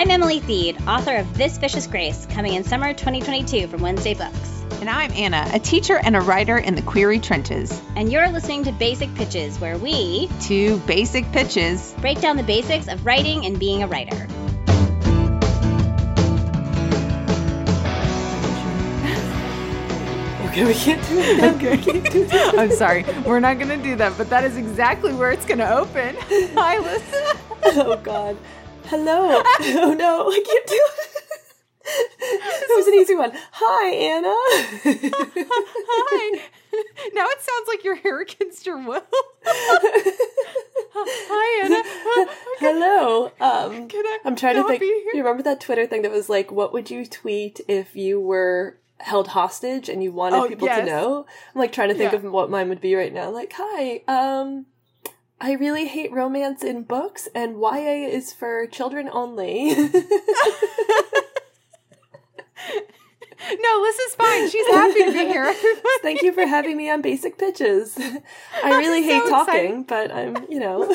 I'm Emily Thiede, author of This Vicious Grace, coming in summer 2022 from Wednesday Books. And I'm Anna, a teacher and a writer in the query trenches. And you're listening to Basic Pitches, where we, two basic pitches, break down the basics of writing and being a writer. Okay, we can't do that. Okay. Can't do that. I'm sorry. We're not going to do that, but that is exactly where it's going to open. Hi, Lisa. Oh, God. Hello. Oh, no. I can't do it. That was an easy one. Hi, Anna. Hi. Now it sounds like you're here against your will. Hi, Anna. Hello. Um, I, I'm trying to think. You remember that Twitter thing that was like, "What would you tweet if you were held hostage and you wanted oh, people yes. to know?" I'm like trying to think yeah. of what mine would be right now. Like, hi. Um, I really hate romance in books, and YA is for children only. No, Liz is fine. She's happy to be here. Everybody. Thank you for having me on Basic Pitches. I really hate so talking, but I'm, you know.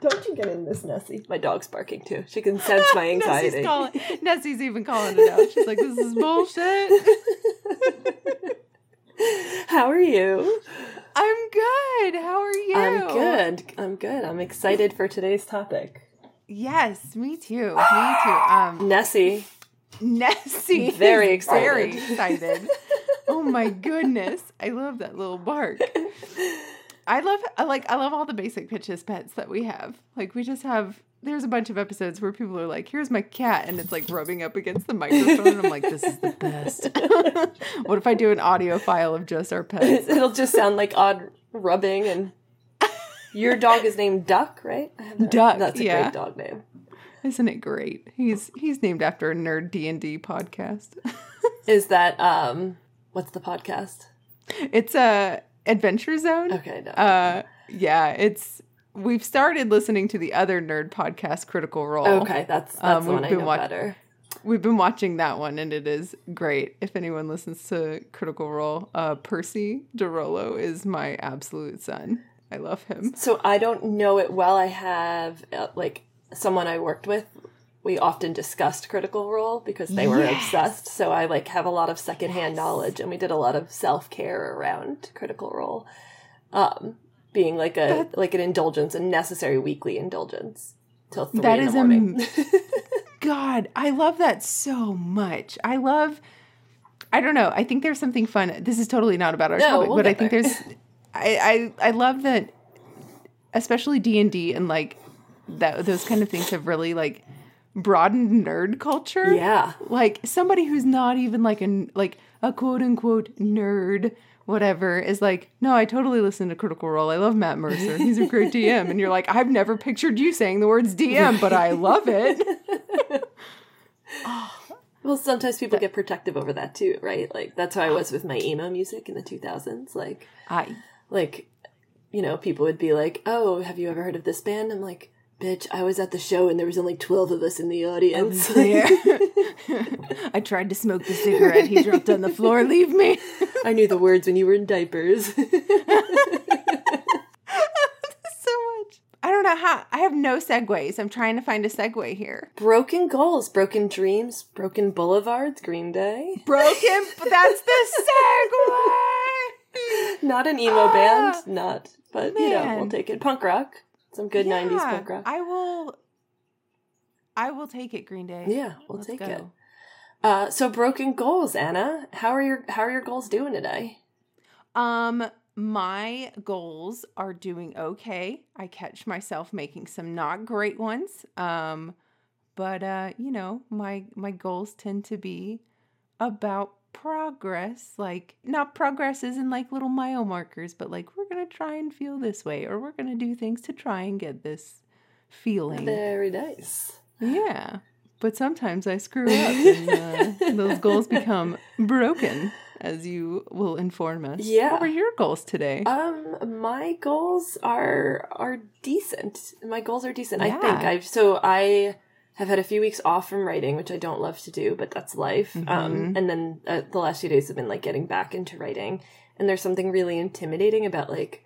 Don't you get in this, Nessie. My dog's barking too. She can sense my anxiety. Nessie's, calling, Nessie's even calling it out. She's like, this is bullshit. How are you? I'm good. How are you? I'm good. I'm good. I'm excited for today's topic. Yes, me too. Me too. Um, Nessie. Nessie. Very excited. Very excited. oh my goodness. I love that little bark. I love I like I love all the basic pitches pets that we have. Like we just have there's a bunch of episodes where people are like, "Here's my cat," and it's like rubbing up against the microphone, and I'm like, "This is the best." what if I do an audio file of just our pets? It'll just sound like odd rubbing, and your dog is named Duck, right? Duck. That's a yeah. great dog name. Isn't it great? He's he's named after a nerd D and D podcast. Is that um what's the podcast? It's a Adventure Zone. Okay, no. Uh yeah, it's we've started listening to the other nerd podcast Critical Role. Okay, that's that's um, the one I know better. We've been watching that one and it is great. If anyone listens to Critical Role, uh Percy de Rolo is my absolute son. I love him. So I don't know it well. I have uh, like someone I worked with, we often discussed Critical Role because they were yes. obsessed. So I like have a lot of secondhand yes. knowledge, and we did a lot of self care around Critical Role, um, being like a that, like an indulgence, a necessary weekly indulgence till three that in the morning. God, I love that so much. I love. I don't know. I think there's something fun. This is totally not about our no, topic, we'll but I think there. there's. I, I I love that, especially D and D and like that those kind of things have really like broadened nerd culture. Yeah. Like somebody who's not even like a like a quote unquote nerd whatever is like, no, I totally listen to Critical Role. I love Matt Mercer. He's a great DM. And you're like, I've never pictured you saying the words DM, but I love it. oh. Well, sometimes people get protective over that too, right? Like that's how I was with my emo music in the 2000s. Like, I like, you know, people would be like, "Oh, have you ever heard of this band?" I'm like, Bitch, I was at the show and there was only 12 of us in the audience. I, I tried to smoke the cigarette. He dropped on the floor. Leave me. I knew the words when you were in diapers. so much. I don't know how. I have no segues. I'm trying to find a segue here. Broken goals, broken dreams, broken boulevards, Green Day. Broken. that's the segue. Not an emo band, ah, not, but Man. you know, we'll take it. Punk rock. Some good yeah, 90s punk rock. I will I will take it, Green Day. Yeah, we'll Let's take go. it. Uh, so broken goals, Anna. How are your how are your goals doing today? Um my goals are doing okay. I catch myself making some not great ones. Um but uh you know, my my goals tend to be about progress like not progress isn't like little mile markers but like we're gonna try and feel this way or we're gonna do things to try and get this feeling. Very nice. Yeah but sometimes i screw up and uh, those goals become broken as you will inform us. Yeah. what were your goals today? Um my goals are are decent. My goals are decent yeah. i think. I've so i have had a few weeks off from writing, which I don't love to do, but that's life. Um, mm-hmm. Um, and then uh, the last few days have been like getting back into writing. And there's something really intimidating about like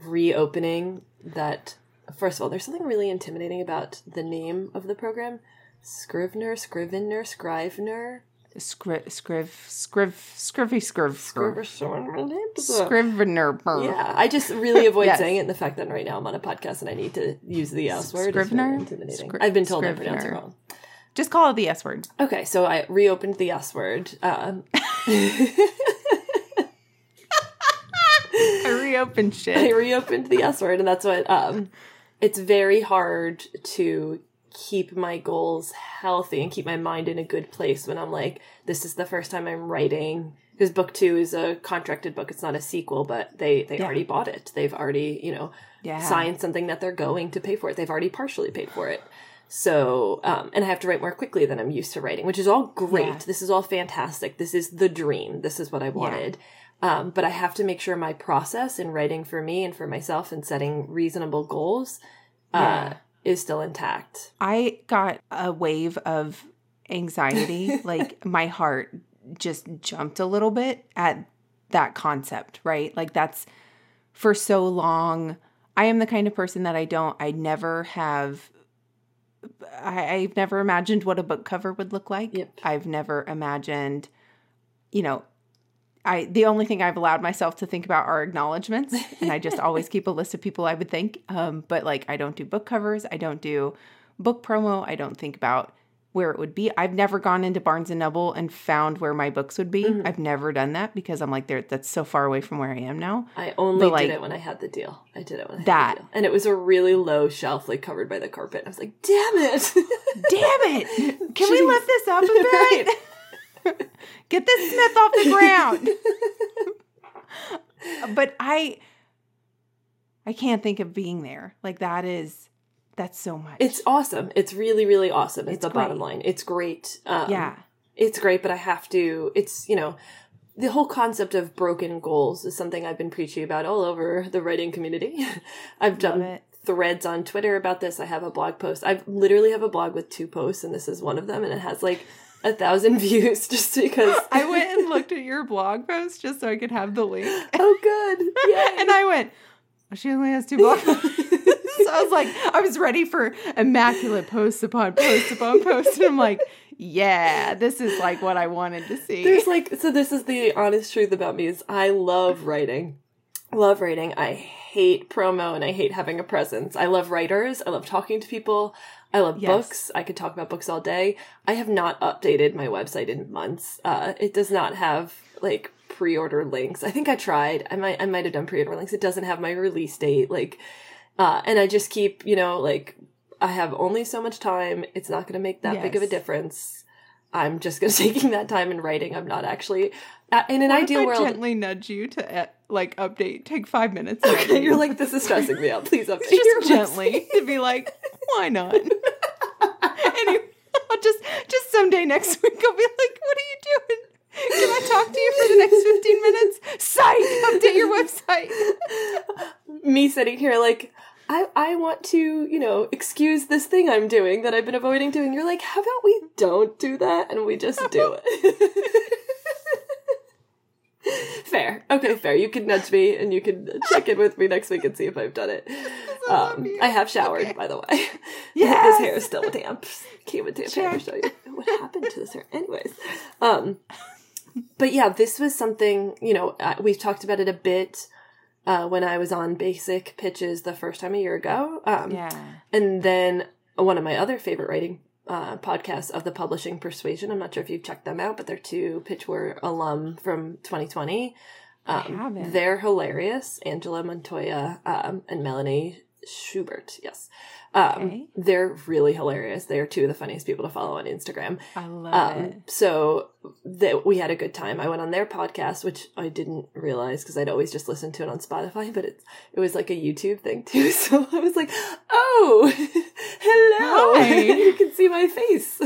reopening that. First of all, there's something really intimidating about the name of the program, Scrivener, Scrivener, Scrivener. Scriv, scriv, scriv, scrivy, scriv, Scrivener. Yeah, I just really avoid Yes. saying it. And the fact that right now I'm on a podcast and I need to use the S word Scrivener? intimidating. Scri- I've been told I pronounce it wrong. Just call it the S word. Okay, so I reopened the S word. Um, I reopened shit. I reopened the S word, and that's what. Um, it's very hard to keep my goals healthy and keep my mind in a good place when I'm like, this is the first time I'm writing. Because book two is a contracted book; it's not a sequel, but they they Yeah. already bought it. They've already you know Yeah. signed something that they're going to pay for it. They've already partially paid for it. So, um, and I have to write more quickly than I'm used to writing, which is all great. Yeah. This is all fantastic. This is the dream. This is what I wanted. Um, but I have to make sure my process in writing for me and for myself and setting reasonable goals uh, Yeah. Is still intact. I got a wave of anxiety. like my heart just jumped a little bit at that concept, right? Like that's for so long. I am the kind of person that I don't, I never have, I, I've never imagined what a book cover would look like. Yep. I've never imagined, you know, I the only thing I've allowed myself to think about are acknowledgments, and I just always keep a list of people I would think. Um, but like I don't do book covers, I don't do book promo, I don't think about where it would be. I've never gone into Barnes and Noble and found where my books would be. Mhm. I've never done that because I'm like there that's so far away from where I am now. I only But, like, did it when I had the deal. I did it when I had that- the deal. And it was a really low shelf, like covered by the carpet. I was like, damn it. Damn it! Can we lift this up a bit? Get this Smith off the ground. but I I can't think of being there. Like that is that's so much. It's awesome. It's really, really awesome. It's, It's the bottom line. It's great. Um, yeah. it's great, but I have to. It's you know, the whole concept of broken goals is something I've been preaching about all over the writing community. I've done it. threads on Twitter about this. I have a blog post. I literally have a blog with two posts, and this is one of them, and it has like a thousand views just because I went and looked at your blog post just so I could have the link. Oh, good. Yay. and I went, oh, she only has two blog posts. so I was like, I was ready for immaculate posts upon posts upon posts. And I'm like, yeah, this is like what I wanted to see. There's like so this is the honest truth about me is I love writing. Love writing. I hate promo and I hate having a presence. I love writers. I love talking to people. I love Yes. books. I could talk about books all day. I have not updated my website in months. Uh it does not have like pre-order links. I think I tried. I might I might have done pre-order links. It doesn't have my release date like uh and I just keep, you know, like I have only so much time. It's not going to make that big of a difference. I'm just going to taking that time in writing. I'm not actually uh, in an What ideal I world. gently nudge you to uh, like update, take five minutes. Okay, you're like this is stressing me out. Please update just gently to be like, why not? anyway, I'll just just someday next week I'll be like, what are you doing? Can I talk to you for the next 15 minutes? Psych! Update your website. me sitting here like I, I want to, you know, excuse this thing I'm doing that I've been avoiding doing. You're like, how about we don't do that and we just do it? fair. Okay, fair. You can nudge me and you can check in with me next week and see if I've done it. Um. I have showered, by the way. Yeah, this hair is still damp. Came with damp hair. Show you what happened to this hair. Anyways, um, but yeah, this was something. You know, uh, we've talked about it a bit uh, when I was on basic pitches the first time a year ago. Um, Yeah. and then one of my other favorite writing uh, podcasts of the Publishing Persuasion. I'm not sure if you've checked them out, but they're two Pitch War alum from 2020. Um, they're hilarious. Angela Montoya um, and Melanie Schubert. Yes. Um, Okay. They're really hilarious. They are two of the funniest people to follow on Instagram. I love Um, it. so that we had a good time. I went on their podcast, which I didn't realize because I'd always just listened to it on Spotify, but it's it was like a YouTube thing too. So I was like, "Oh, hello! You can see my face."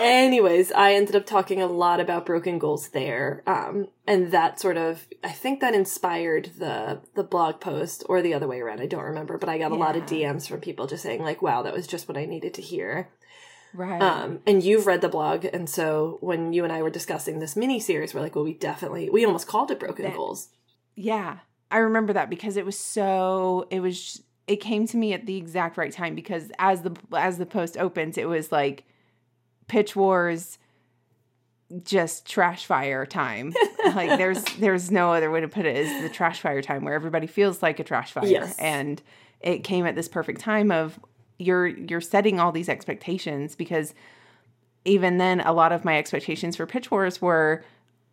Anyways, I ended up talking a lot about broken goals there, um, and that sort of I think that inspired the the blog post or the other way around. I don't remember, but I got a lot of DMs from people just saying like, "Wow, that was just what I needed to hear." Right. Um, and you've read the blog, and so when you and I were discussing this mini series, we're like, well, we definitely, we almost called it Broken That- Goals. yeah. I remember that because it was so, it was, it came to me at the exact right time because as the as the post opens, it was like pitch wars just trash fire time. like there's there's no other way to put it is the trash fire time where everybody feels like a trash fire. Yes. And it came at this perfect time of you're you're setting all these expectations because even then a lot of my expectations for pitch wars were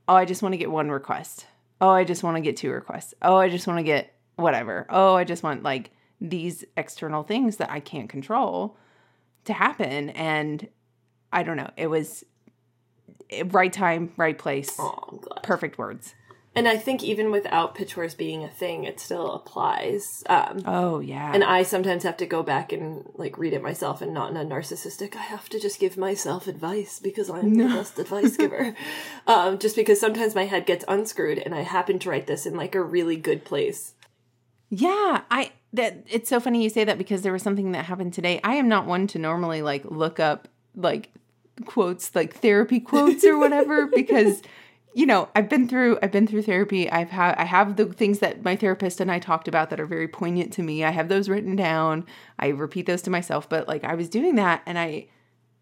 oh I just want to get one request. Oh I just want to get two requests. Oh I just want to get whatever. Oh I just want like these external things that I can't control to happen and I don't know. It was right time, right place. Oh, I'm glad. Perfect words. And I think even without pitch wars being a thing, it still applies. Um, Oh yeah. and I sometimes have to go back and like read it myself and not in a narcissistic. I have to just give myself advice because I'm the best advice giver. Um, just because sometimes my head gets unscrewed and I happen to write this in like a really good place. Yeah, I that it's so funny you say that because there was something that happened today. I am not one to normally like look up like quotes like therapy quotes or whatever because you know, I've been through I've been through therapy. I've had I have the things that my therapist and I talked about that are very poignant to me. I have those written down. I repeat those to myself, but like I was doing that and I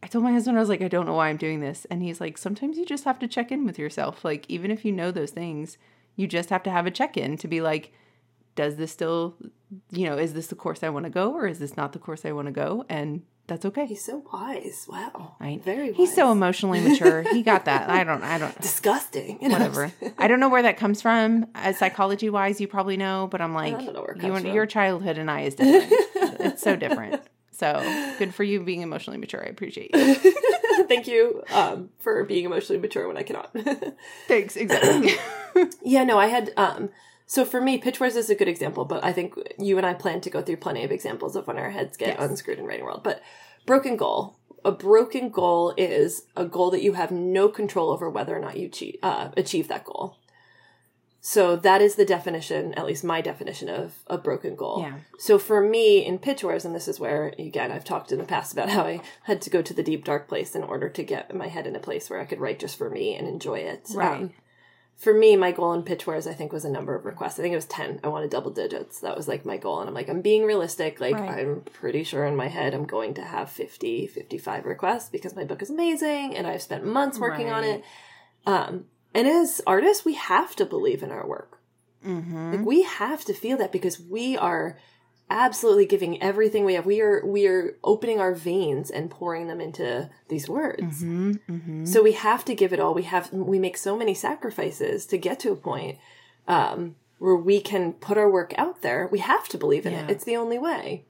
I told my husband I was like I don't know why I'm doing this and he's like sometimes you just have to check in with yourself. Like even if you know those things, you just have to have a check-in to be like does this still you know, is this the course I want to go or is this not the course I want to go? And that's okay. He's so wise. Wow. Right? Very wise. He's so emotionally mature. he got that. I don't I don't disgusting. Whatever. I don't know where that comes from. As psychology wise, you probably know, but I'm like, don't know where you, your childhood and I is different. it's so different. So good for you being emotionally mature. I appreciate you. Thank you um, for being emotionally mature when I cannot. Thanks. Exactly. yeah, no, I had. Um, so for me, Pitch Wars is a good example, but I think you and I plan to go through plenty of examples of when our heads get Yes. unscrewed in writing world. But broken goal. A broken goal is a goal that you have no control over whether or not you achieve, uh, achieve that goal. So that is the definition, at least my definition of a broken goal. Yeah. So for me in pitch wars, and this is where again I've talked in the past about how I had to go to the deep dark place in order to get my head in a place where I could write just for me and enjoy it. Right. Um, for me, my goal in pitch wars I think was a number of requests. I think it was ten. I wanted double digits. That was like my goal, and I'm like I'm being realistic. Like Right. I'm pretty sure in my head I'm going to have 50, 55 requests because my book is amazing and I've spent months working on it. Um, and as artists, we have to believe in our work. mm-hmm. Like we have to feel that because we are absolutely giving everything we have. We are we are opening our veins and pouring them into these words. Mm-hmm. Mm-hmm. So we have to give it all. We have we make so many sacrifices to get to a point um, where we can put our work out there. We have to believe in Yeah. it. It's the only way.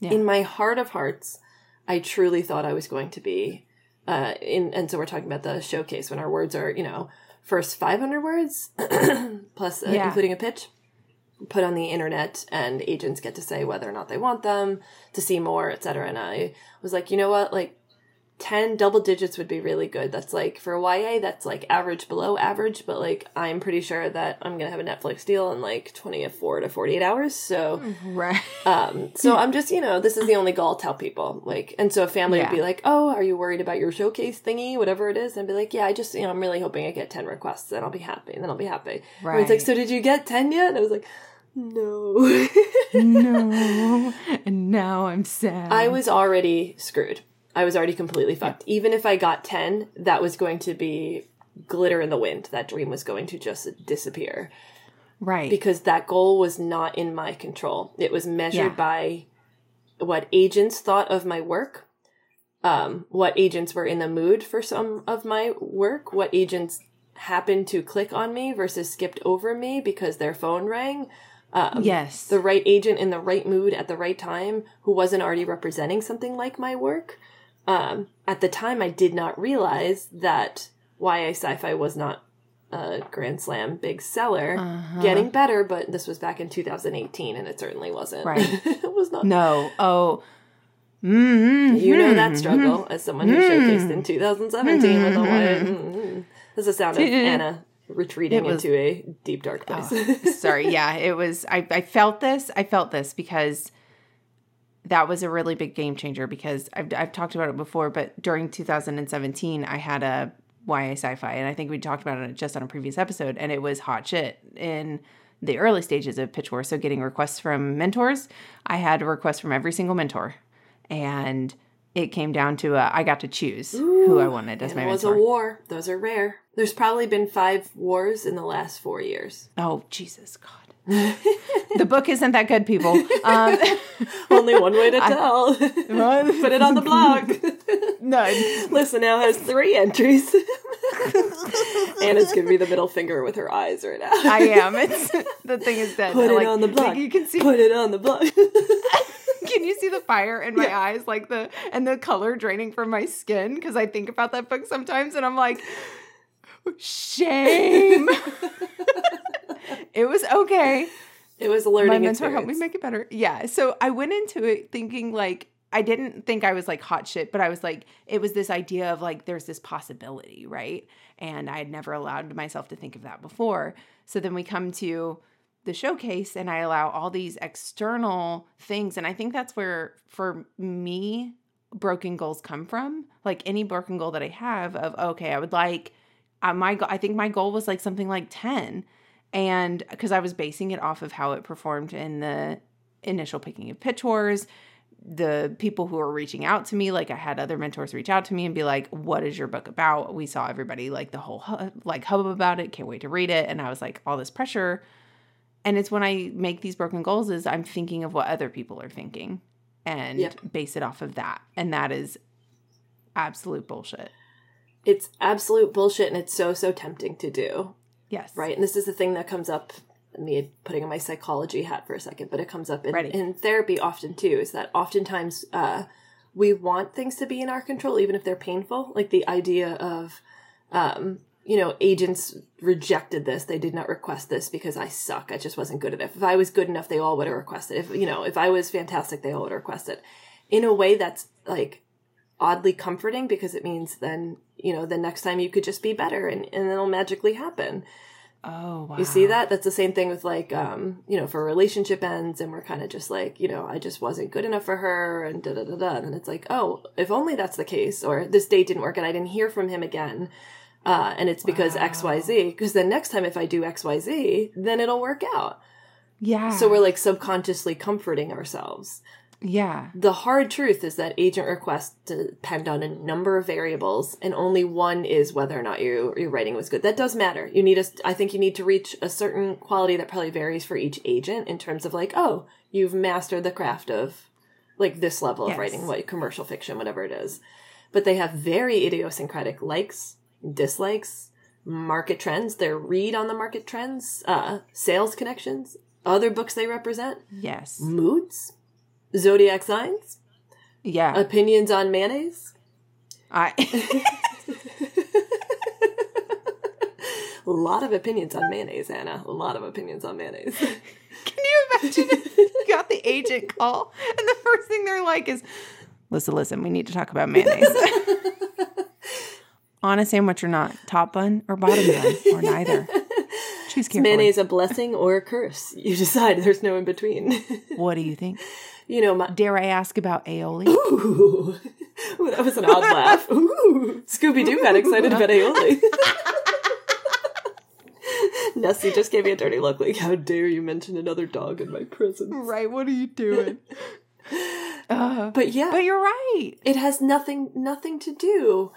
Yeah. In my heart of hearts, I truly thought I was going to be uh, in. And so we're talking about the showcase when our words are you know first 500 words plus uh, Yeah. including a pitch put on the internet and agents get to say whether or not they want them to see more etc and i was like you know what? Like 10 double digits would be really good. That's like for ya that's like average below average but like i'm pretty sure that i'm gonna have a netflix deal in like 24 to 48 hours so Right. um so i'm just you know this is the only goal i'll tell people. Like and so a family Yeah. would be like oh are you worried about your showcase thingy whatever it is? And I'd be like yeah i just you know i'm really hoping i get 10 requests and i'll be happy and then i'll be happy. Right it's like so did you get 10 yet? And i was like no no. And now I'm sad. I was already screwed. I was already completely fucked. Even if I got 10, that was going to be glitter in the wind. That dream was going to just disappear right. because that goal was not in my control. It was measured Yeah. by what agents thought of my work, um, what agents were in the mood for some of my work, what agents happened to click on me versus skipped over me because their phone rang. Um, yes. the right agent in the right mood at the right time who wasn't already representing something like my work. Um, at the time, I did not realize that YA sci-fi was not a Grand Slam big seller. Uh-huh. Getting better, but this was back in 2018, and it certainly wasn't. Right. it was not. no. Oh. Mm-hmm. You know that struggle as someone who showcased in 2017 with a YA. mm This is the sound of Anna retreating was- into a deep dark oh, place. Oh, sorry. Yeah, it was. I, I felt this. I felt this because that was a really big game changer because I've, I've talked about it before, but during 2017, I had a YA sci fi, and I think we talked about it just on a previous episode, and it was hot shit in the early stages of Pitch War. So getting requests from mentors, I had a request from every single mentor, and it came down to uh, I got to choose who I wanted as my it was a war. Those are rare. There's probably been five wars in the last four years. oh Jesus God! The book isn't that good, people. Um, Only one way to tell. Put it on the blog. no, Listen now has three entries. Anna's giving me the middle finger with her eyes right now. I am. It's the thing is dead. Put it Like- on the blog. like you can see. Put it on the blog. Can you see the fire in my eyes, like the and the color draining from my skin? Because I think about that book sometimes, and I'm like, shame. it was okay. it was a learning my mentor helped me make it better. Yeah. So I went into it thinking like I didn't think I was like hot shit, but I was like, it was this idea of like there's this possibility, right? And I had never allowed myself to think of that before. So then we come to the showcase and I allow all these external things. And I think that's where for me, broken goals come from. Like any broken goal that I have of, okay, I would like uh, my I think my goal was like something like 10 and because I was basing it off of how it performed in the initial picking of pitch wars the people who were reaching out to me like I had other mentors reach out to me and be like what is your book about? We saw everybody like the whole hu- like hubbub about it can't wait to read it. And I was like all this pressure. And it's when I make these broken goals is I'm thinking of what other people are thinking and Yep. base it off of that. And that is absolute bullshit. It's absolute bullshit and it's so, so tempting to do. Yes Right. And this is the thing that comes up me putting on my psychology hat for a second, but it comes up in, in therapy often too, is that oftentimes uh, we want things to be in our control, even if they're painful. Like the idea of, um, you know, agents rejected this. They did not request this because I suck. I just wasn't good enough. If I was good enough, they all would have requested. If, you know, if I was fantastic, they all would have requested. In a way that's like oddly comforting because it means then, you know, the next time you could just be better and, and it'll magically happen. oh wow You see that? That's the same thing with like, um, you know, for relationship ends and we're kind of just like, you know, I just wasn't good enough for her and da da da da. And it's like, oh, if only that's the case, or this date didn't work and I didn't hear from him again. Uh, and it's because Wow. XYZ. Because then next time if I do XYZ, then it'll work out. yeah So we're like subconsciously comforting ourselves. Yeah The hard truth is that agent requests depend on a number of variables, and only one is whether or not you, your writing was good. That does matter. You need a, I think you need to reach a certain quality that probably varies for each agent in terms of like, oh, you've mastered the craft of like this level of writing, what commercial fiction, whatever it is. But they have very idiosyncratic likes, dislikes, market trends, their read on the market trends, uh, sales connections, other books they represent, yes moods, zodiac signs, yeah opinions on mayonnaise. I A lot of opinions on mayonnaise, Anna. A lot of opinions on mayonnaise. Can you imagine if you got the agent call and the first thing they're like is, listen, listen, we need to talk about mayonnaise. On a sandwich or not, top bun or bottom bun or neither. Choose carefully. mayonnaise a blessing or a curse? You decide. There's no in between. What do you think? You know, my. Dare I ask about aioli? Ooh. Ooh, that was an odd laugh. Ooh. Scooby Doo got excited about aioli. Nessie just gave me a dirty look like, how dare you mention another dog in my presence? right, what are you doing? Uh, But yeah. but you're right. it has nothing nothing to do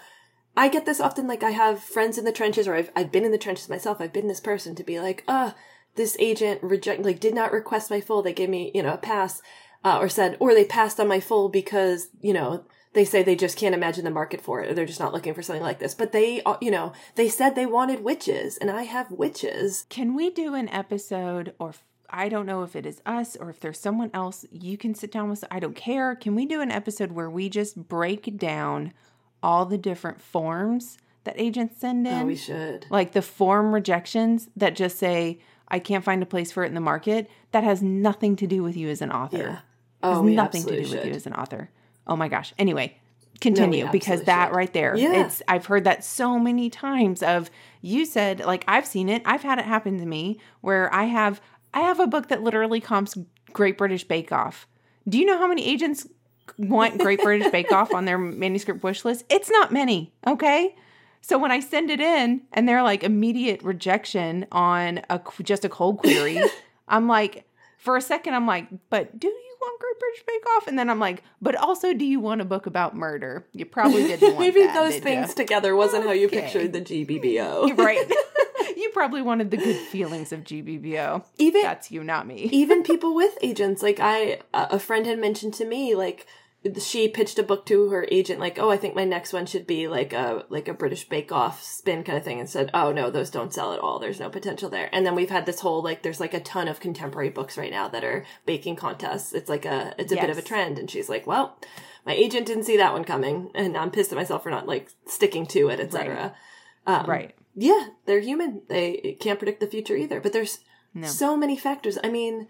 i get this often like i have friends in the trenches or i've, I've been in the trenches myself i've been this person to be like uh this agent reject like did not request my full they gave me you know a pass uh, or said or they passed on my full because you know they say they just can't imagine the market for it or they're just not looking for something like this but they uh, you know they said they wanted witches and i have witches Can we do an episode or I don't know if it is us or if there's someone else you can sit down with I don't care. Can we do an episode where we just break down all the different forms that agents send in? oh we should like the form rejections that just say I can't find a place for it in the market that has nothing to do with you as an author. yeah oh we nothing to do absolutely with you as an author. Oh my gosh. Anyway, continue because that should. right there. Yeah. It's I've heard that so many times of you said like I've seen it. I've had it happen to me where I have I have a book that literally comps Great British Bake Off. Do you know how many agents want Great British Bake Off on their manuscript wish list? It's not many, okay? So when I send it in and they're like immediate rejection on a just a cold query, I'm like, for a second, I'm like, but do you want Great British Bake Off? And then I'm like, but also, do you want a book about murder? You probably didn't want Maybe that, those things ya? together wasn't how you pictured the GBBO. right? you probably wanted the good feelings of GBBO. Even That's you, not me. even people with agents like I, a friend had mentioned to me like she pitched a book to her agent like oh i think my next one should be like a like a british bake off spin kind of thing and said oh no those don't sell at all there's no potential there and then we've had this whole like there's like a ton of contemporary books right now that are baking contests it's like a it's a bit of a trend and she's like well my agent didn't see that one coming and i'm pissed at myself for not like sticking to it etc um, right. yeah, they're human. They can't predict the future either. But there's No. so many factors. I mean,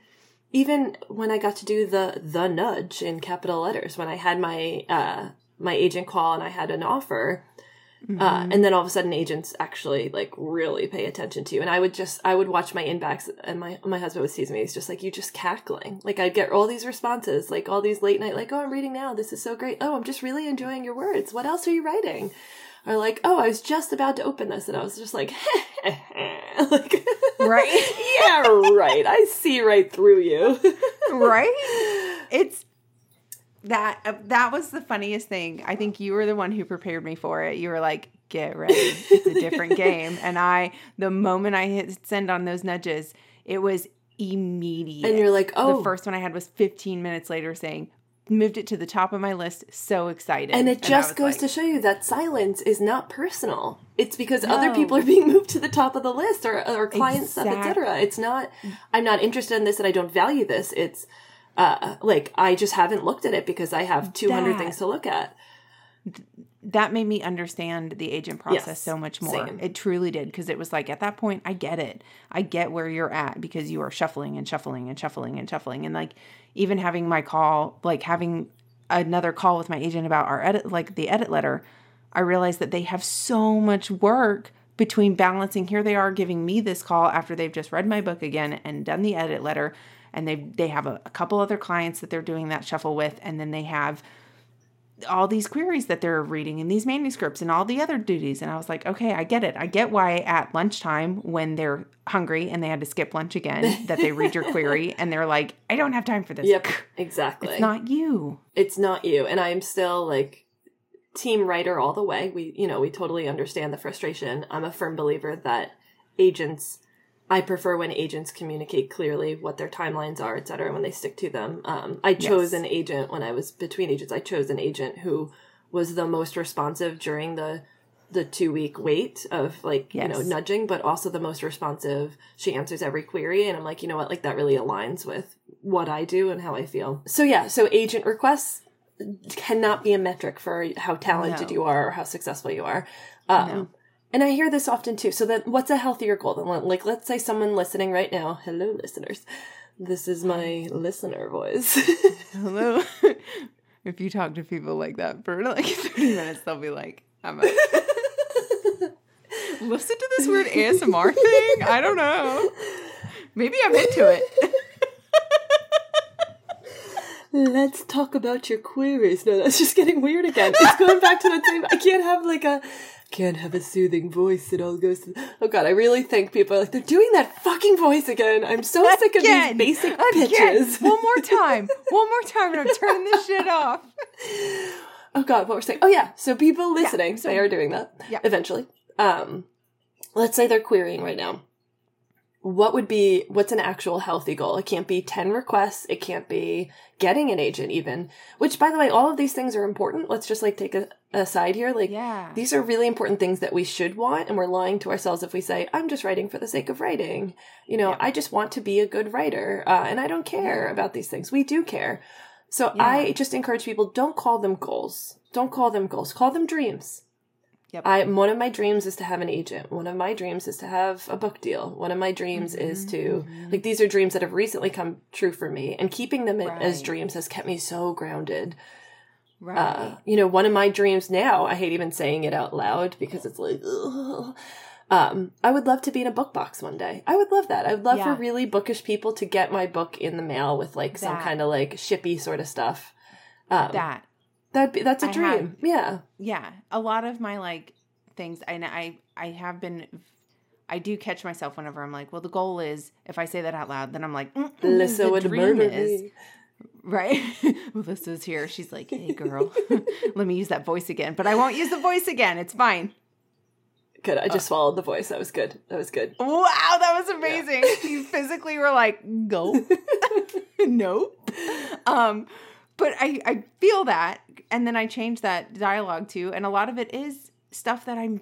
even when I got to do the the nudge in capital letters, when I had my uh my agent call and I had an offer, uh, and then all of a sudden agents actually like really pay attention to you. And I would just I would watch my inbox, and my my husband would tease me. He's just like, "You just cackling." Like I'd get all these responses, like all these late night, like, "Oh, I'm reading now. This is so great. Oh, I'm just really enjoying your words. What else are you writing?" Or like, "Oh, I was just about to open this," and I was just like, like, Right? yeah, right. I see right through you. right? It's that uh, that was the funniest thing. I think you were the one who prepared me for it. You were like, "Get ready. It's a different game." And I the moment I hit send on those nudges, it was immediate. and you're like, "Oh, the first one I had was 15 minutes later saying, moved it to the top of my list. So excited. And it just was goes like, to show you that silence is not personal. It's because other people are being moved to the top of the list or, or client stuff, Exact- etc. It's not, I'm not interested in this and I don't value this. It's, uh, like, I just haven't looked at it because I have 200 That- things to look at. that made me understand the agent process Yes, so much more. same. It truly did because it was like at that point, I get it. I get where you're at because you are shuffling and shuffling and shuffling and shuffling. And like even having my call, like having another call with my agent about our edit, like the edit letter, I realized that they have so much work between balancing. Here they are giving me this call after they've just read my book again and done the edit letter. And they they have a, a couple other clients that they're doing that shuffle with, and then they have all these queries that they're reading and these manuscripts and all the other duties. And I was like, okay, I get it. I get why at lunchtime when they're hungry and they had to skip lunch again, that they read your query and they're like, I don't have time for this. Yep, exactly. It's not you. it's not you and i'm still like team writer all the way we you know we totally understand the frustration i'm a firm believer that agents i prefer when agents communicate clearly what their timelines are et cetera when they stick to them. Um, i chose Yes. an agent when i was between agents. I chose an agent who was the most responsive during the the two week wait of like you know nudging but also the most responsive. She answers every query and i'm like you know what? Like that really aligns with what i do and how i feel. So yeah. So agent requests cannot be a metric for how talented No. you are or how successful you are. Um No. And i hear this often too so then what's a healthier goal than like let's say someone listening right now hello listeners this is my listener voice Hello. if you talk to people like that for like 30 minutes, they'll be like, I'm out. Listen to this weird ASMR thing. I don't know. Maybe I'm into it. Let's talk about your queries. No, that's just getting weird again. It's going back to the same. I can't have like a, can't have a soothing voice. It all goes to. Oh God, I really think people are like they're doing that fucking voice again. I'm so sick of Again. these basic Again. pitches. One more time. One more time, and I'm turning this shit off. Oh God, what we're saying? Oh yeah, so people listening, so- they are doing that. Yeah. Eventually, um, let's say they're querying right now. What would be what's an actual healthy goal? It can't be ten requests. It can't be getting an agent even. Which, by the way, all of these things are important. Let's just like take a aside here. Like Yeah. these are really important things that we should want, and we're lying to ourselves if we say, "I'm just writing for the sake of writing." You know, Yeah. I just want to be a good writer, uh, and I don't care Yeah. about these things. We do care. So. I just encourage people: don't call them goals. Don't call them goals. Call them dreams. Yep. I one of my dreams is to have an agent. One of my dreams is to have a book deal. One of my dreams is to like these are dreams that have recently come true for me, and keeping them as dreams has kept me so grounded right. uh, you know, one of my dreams now, I hate even saying it out loud because it's like, ugh. um, I would love to be in a book box one day. I would love that. I would love Yeah. for really bookish people to get my book in the mail with like some kind of like shippy sort of stuff. Um, that. That'd be, that's a I dream. yeah. Yeah. A lot of my like things, and I I have been. I do catch myself whenever I'm like, well, the goal is if I say that out loud, then I'm like, Alyssa the would murder is me. right. Alyssa's here. She's like, hey, girl, let me use that voice again, but I won't use the voice again. It's fine. Good. I just Uh. swallowed the voice. That was good. That was good. Wow, that was amazing. You physically were like, go. no. Um, but I, I feel that. And then I change that dialogue to, and a lot of it is stuff that I'm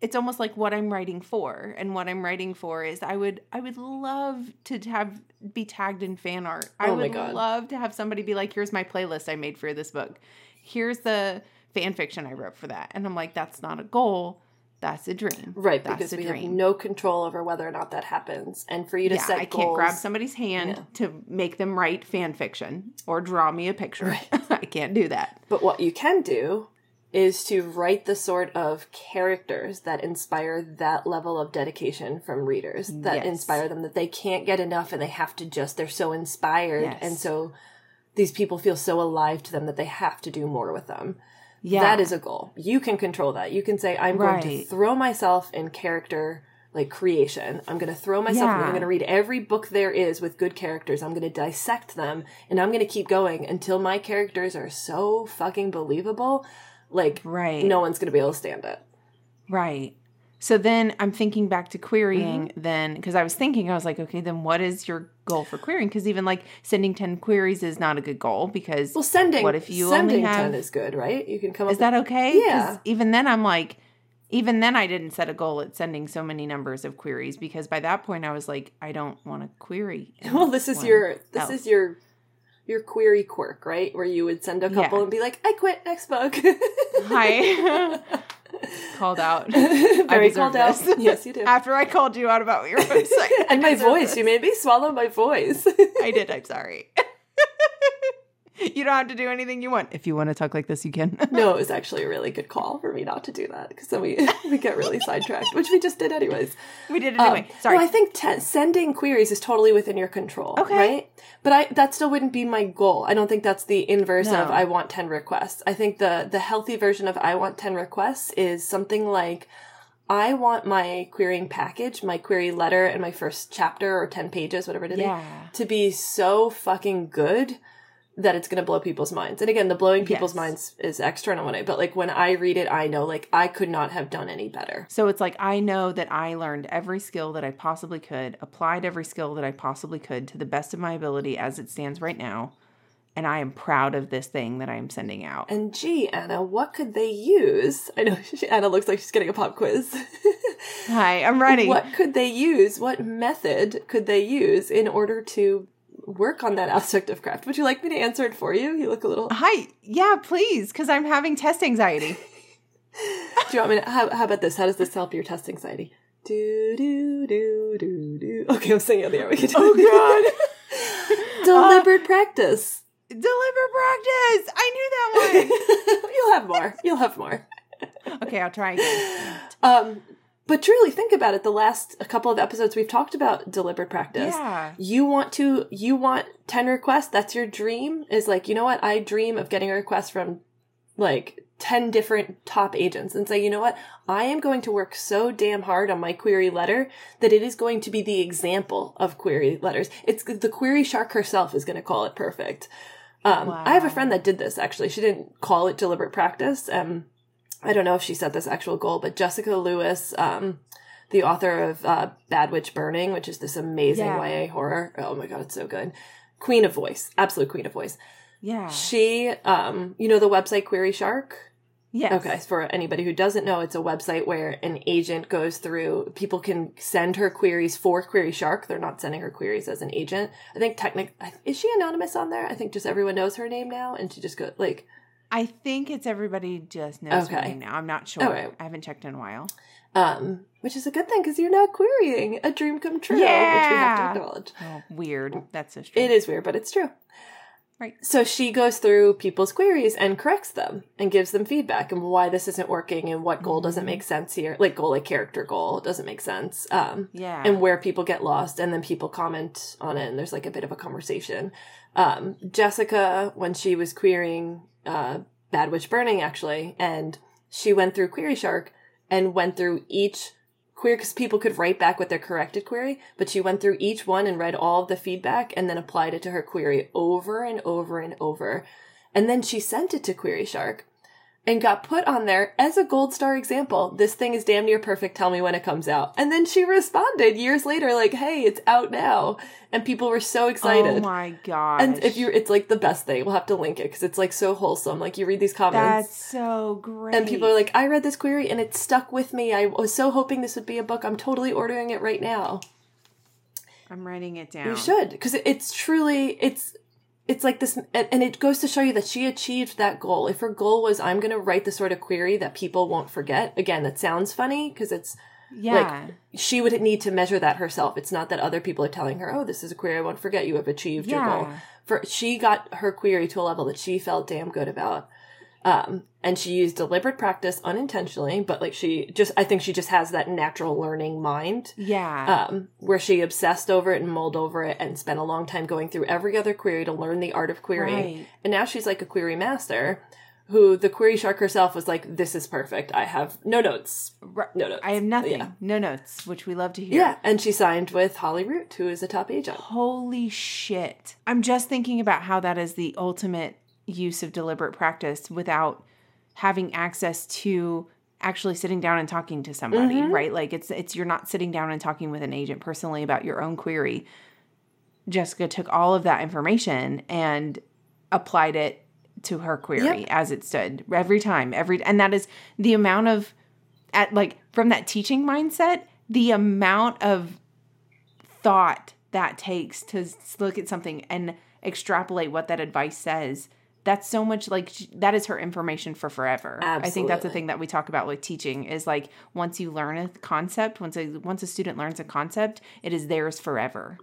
it's almost like what I'm writing for. And what I'm writing for is I would I would love to have be tagged in fan art. I Oh my would God. love to have somebody be like, here's my playlist I made for this book. Here's the fan fiction I wrote for that. And I'm like, that's not a goal. That's a dream. Right, That's because a we dream. have no control over whether or not that happens. And for you to yeah, set I goals, can't grab somebody's hand Yeah. to make them write fan fiction or draw me a picture. Right. I can't do that. But what you can do is to write the sort of characters that inspire that level of dedication from readers, that Yes. inspire them that they can't get enough and they have to just, they're so inspired. Yes. And so these people feel so alive to them that they have to do more with them. Yeah. That is a goal. You can control that. You can say, I'm going to throw myself in character like creation. I'm going to throw myself, Yeah. I'm going to read every book there is with good characters. I'm going to dissect them and I'm going to keep going until my characters are so fucking believable. Like, Right. no one's going to be able to stand it. Right. So then I'm thinking back to querying Mm-hmm. then because I was thinking I was like okay then what is your goal for querying because even like sending 10 queries is not a good goal because Well, sending, What if you sending only have- 10 is good, right? You can come up is that okay? Yeah. even then I'm like even then I didn't set a goal at sending so many numbers of queries because by that point I was like I don't want to query. Well, this is your this else. is your your query quirk, right? Where you would send a couple Yeah. and be like, "I quit next book." Hi. called out. Very called out. Yes, you did. After I called you out about your website. and my voice, this. you made me swallow my voice. I did. I'm sorry. you don't have to do anything you want. If you want to talk like this, you can. no, it was actually a really good call for me not to do that because then we we get really sidetracked, which we just did anyways. we did it anyway. Um, sorry. No, I think te- sending queries is totally within your control. Okay. Right? But I that still wouldn't be my goal. I don't think that's the inverse of I want 10 requests. I think the the healthy version of I want 10 requests is something like I want my querying package, my query letter and my first chapter or 10 pages, whatever it is, Yeah. to be so fucking good that it's going to blow people's minds. And again, the blowing people's Yes. minds is external when I, but like when I read it, I know like I could not have done any better. so it's like I know that I learned every skill that I possibly could, applied every skill that I possibly could to the best of my ability as it stands right now. And I am proud of this thing that I am sending out. And gee, Anna, what could they use? I know she, Anna looks like she's getting a pop quiz. Hi, I'm ready. what could they use? What method could they use in order to work on that aspect of craft? Would you like me to answer it for you? You look a little. Hi. Yeah, please, because I'm having test anxiety. Do you want me to? How, how about this? How does this help your test anxiety? Do do do do do. Okay, I'm singing on the air. We can do Oh, God. Deliberate practice. Deliberate practice. I knew that one. You'll have more. You'll have more. okay, I'll try again. Um, but truly, think about it. The last a couple of episodes we've talked about deliberate practice. Yeah. You want to, you want 10 requests. That's your dream is like, you know what? I dream of getting a request from like 10 different top agents and say, you know what? I am going to work so damn hard on my query letter that it is going to be the example of query letters. It's the query shark herself is going to call it perfect. Um, I have a friend that did this actually. She didn't call it deliberate practice. Um, I don't know if she set this actual goal, but Jessica Lewis, um, the author of uh, Bad Witch Burning, which is this amazing Yeah. YA horror. Oh my god, it's so good. Queen of Voice, absolute queen of voice. Yeah. She, um, you know the website Query Shark. Yes. Okay, for anybody who doesn't know, it's a website where an agent goes through. People can send her queries for Query Shark. They're not sending her queries as an agent. I think technic is she anonymous on there? I think just everyone knows her name now, and she just go like I think it's everybody just knows Okay. name now. I'm not sure. Right. I haven't checked in a while. um, which is a good thing because you're now querying a dream come true, yeah. which we have to acknowledge. Oh, weird. That's so strange. It is weird, but it's true. Right. So she goes through people's queries and corrects them and gives them feedback and why this isn't working and what goal doesn't make sense here. Like goal, like character goal doesn't make sense. Um, Yeah. and where people get lost and then people comment on it and there's like a bit of a conversation. Um, Jessica, when she was querying, uh, Bad Witch Burning actually, and she went through Query Shark and went through each query because people could write back with their corrected query, but she went through each one and read all of the feedback and then applied it to her query over and over and over. And then she sent it to Query Shark and got put on there as a gold star example. This thing is damn near perfect. Tell me when it comes out. And then she responded years later, like, hey, it's out now. And people were so excited. Oh my god! And if you're, it's like the best thing. We'll have to link it because it's like so wholesome. Like you read these comments. That's so great. And people are like, I read this query and it stuck with me. I was so hoping this would be a book. I'm totally ordering it right now. I'm writing it down. You should because it's truly it's it's like this and it goes to show you that she achieved that goal. If her goal was I'm going to write the sort of query that people won't forget. Again, that sounds funny because it's Yeah. like she would need to measure that herself. It's not that other people are telling her, "Oh, this is a query I won't forget. You have achieved your goal." For she got her query to a level that she felt damn good about. Um, and she used deliberate practice unintentionally, but like she just, I think she just has that natural learning mind. yeah. Um, where she obsessed over it and mulled over it and spent a long time going through every other query to learn the art of querying. Right. And now she's like a query master who the query shark herself was like, this is perfect. I have no notes. No notes. I have nothing. Yeah. No notes, which we love to hear. Yeah. And she signed with Holly Root, who is a top agent. Holy shit. I'm just thinking about how that is the ultimate use of deliberate practice without having access to actually sitting down and talking to somebody, Mm-hmm. right? Like it's it's you're not sitting down and talking with an agent personally about your own query. Jessica took all of that information and applied it to her query Yep. as it stood every time every and that is the amount of at like from that teaching mindset the amount of thought that takes to look at something and extrapolate what that advice says that's so much like that is her information for forever i think that's the thing that we talk about with teaching is like once you learn a concept once a once a student learns a concept it is theirs forever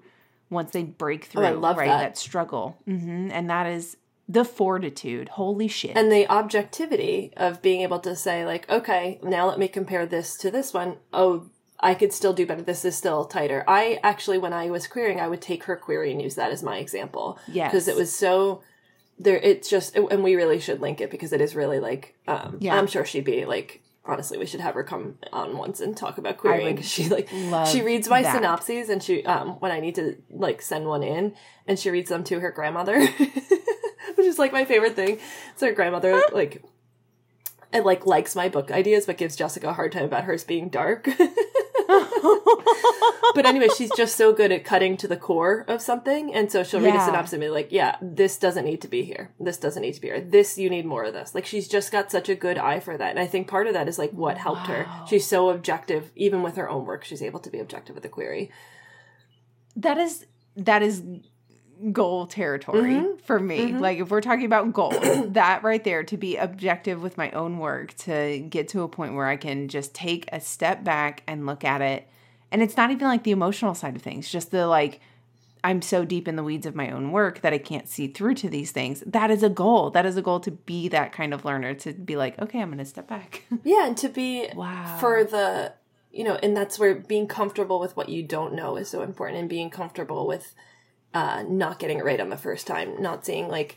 once they break through Oh, I love right that. struggle hmm and that is the fortitude holy shit And the objectivity of being able to say, like, okay, now let me compare this to this one. Oh, I could still do better. This is still tighter. I actually, when I was querying, I would take her query and use that as my example. Yes. Because it was so, there, it's just, and we really should link it because it is really like, um, Yeah. I'm sure she'd be like, honestly, we should have her come on once and talk about querying because she like, she reads my that. synopses and she, um, when I need to like send one in and she reads them to her grandmother. which is like my favorite thing. So her grandmother like and like likes my book ideas, but gives Jessica a hard time about hers being dark. but anyway, she's just so good at cutting to the core of something, and so she'll read a synopsis and be like, "Yeah, this doesn't need to be here. This doesn't need to be here. This you need more of this." Like she's just got such a good eye for that, and I think part of that is like what helped her. She's so objective, even with her own work. She's able to be objective with the query. that is that is goal territory Mm-hmm. for me. Like if we're talking about goals that right there to be objective with my own work to get to a point where i can just take a step back and look at it. And it's not even like the emotional side of things just the like i'm so deep in the weeds of my own work that i can't see through to these things. That is a goal. That is a goal to be that kind of learner to be like okay i'm gonna step back. Yeah, and to be Wow. for the you know, and that's where being comfortable with what you don't know is so important, and being comfortable with uh, not getting it right on the first time, not seeing like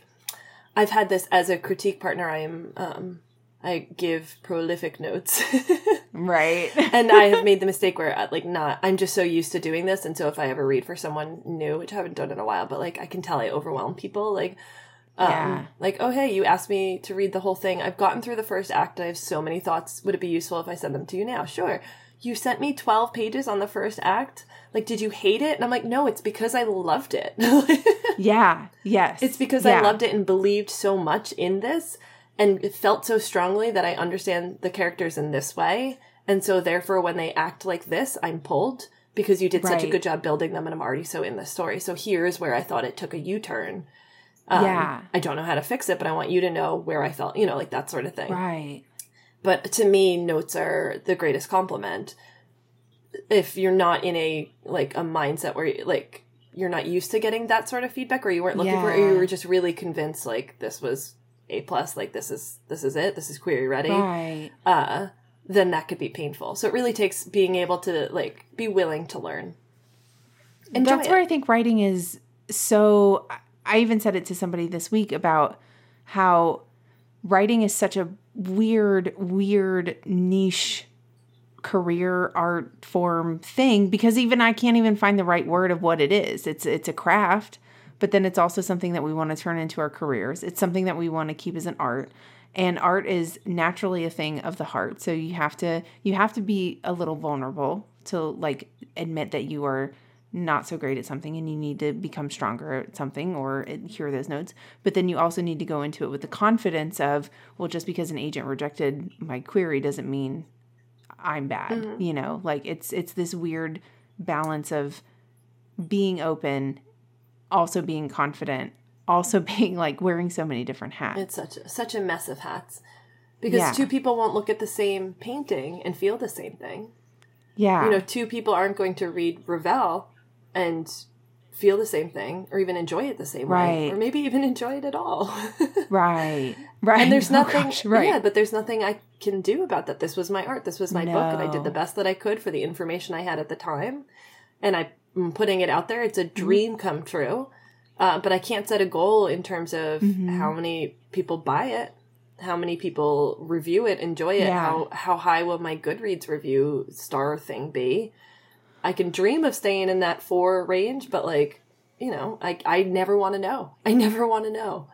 I've had this as a critique partner. I am um, I give prolific notes. right and I have made the mistake where uh, like not I'm just so used to doing this and so if I ever read for someone new, which I haven't done in a while, but like I can tell I overwhelm people like um, Yeah. like oh hey you asked me to read the whole thing. I've gotten through the first act. I have so many thoughts. Would it be useful if I send them to you now? Sure. You sent me 12 pages on the first act. Like did you hate it? And I'm like no, it's because I loved it. yeah yes It's because I loved it and believed so much in this and felt so strongly that I understand the characters in this way. And so therefore when they act like this, I'm pulled because you did such a good job building them and I'm already so in the story. So here's where I thought it took a U-turn. Um, Yeah. I don't know how to fix it, but I want you to know where I felt, you know, like that sort of thing. right But to me, notes are the greatest compliment. If you're not in a like a mindset where you, like you're not used to getting that sort of feedback, or you weren't looking for, it, or you were just really convinced like this was a plus, like this is this is it, this is query ready. right Uh, then that could be painful. So it really takes being able to like be willing to learn. And that's it. where I think writing is so. I even said it to somebody this week about how writing is such a weird, weird niche career art form thing because even I can't even find the right word of what it is. It's it's a craft, but then it's also something that we want to turn into our careers. It's something that we want to keep as an art. And art is naturally a thing of the heart. So you have to you have to be a little vulnerable to like admit that you are not so great at something and you need to become stronger at something or hear those notes. But then you also need to go into it with the confidence of, well, just because an agent rejected my query doesn't mean I'm bad. Mm-hmm. You know, like it's it's this weird balance of being open, also being confident, also being like wearing so many different hats. It's such a, such a mess of hats. Because yeah. two people won't look at the same painting and feel the same thing. Yeah. You know, two people aren't going to read Ravel and feel the same thing or even enjoy it the same right. way or maybe even enjoy it at all. right. Right. And there's nothing oh, gosh, right. yeah, but there's nothing I can do about that. This was my art. This was my no. book and I did the best that I could for the information I had at the time. And I'm putting it out there. It's a mm-hmm. dream come true. Uh, but I can't set a goal in terms of mm-hmm. how many people buy it, how many people review it, enjoy it, yeah. how how high will my Goodreads review star thing be? I can dream of staying in that four range, but like, you know, I I never want to know. I never want to know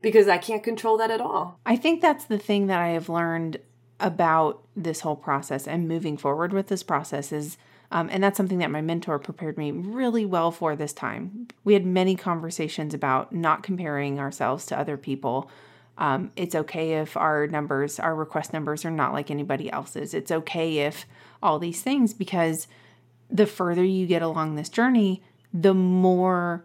because I can't control that at all. I think that's the thing that I have learned about this whole process and moving forward with this process is um, and that's something that my mentor prepared me really well for this time. We had many conversations about not comparing ourselves to other people. Um, it's okay if our numbers, our request numbers, are not like anybody else's. It's okay if all these things because the further you get along this journey, the more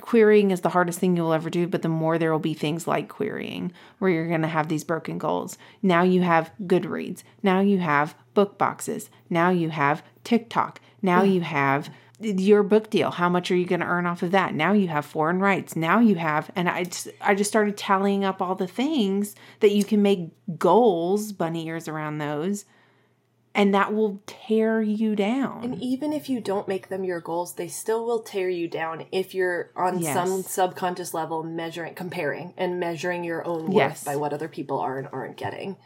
querying is the hardest thing you'll ever do, but the more there will be things like querying where you're going to have these broken goals. Now you have Goodreads. Now you have book boxes. Now you have TikTok. Now you have your book deal. How much are you going to earn off of that? Now you have foreign rights. Now you have, and I just, I just started tallying up all the things that you can make goals, bunny ears around those and that will tear you down. And even if you don't make them your goals, they still will tear you down if you're on yes. some subconscious level measuring, comparing, and measuring your own worth yes. by what other people are and aren't getting.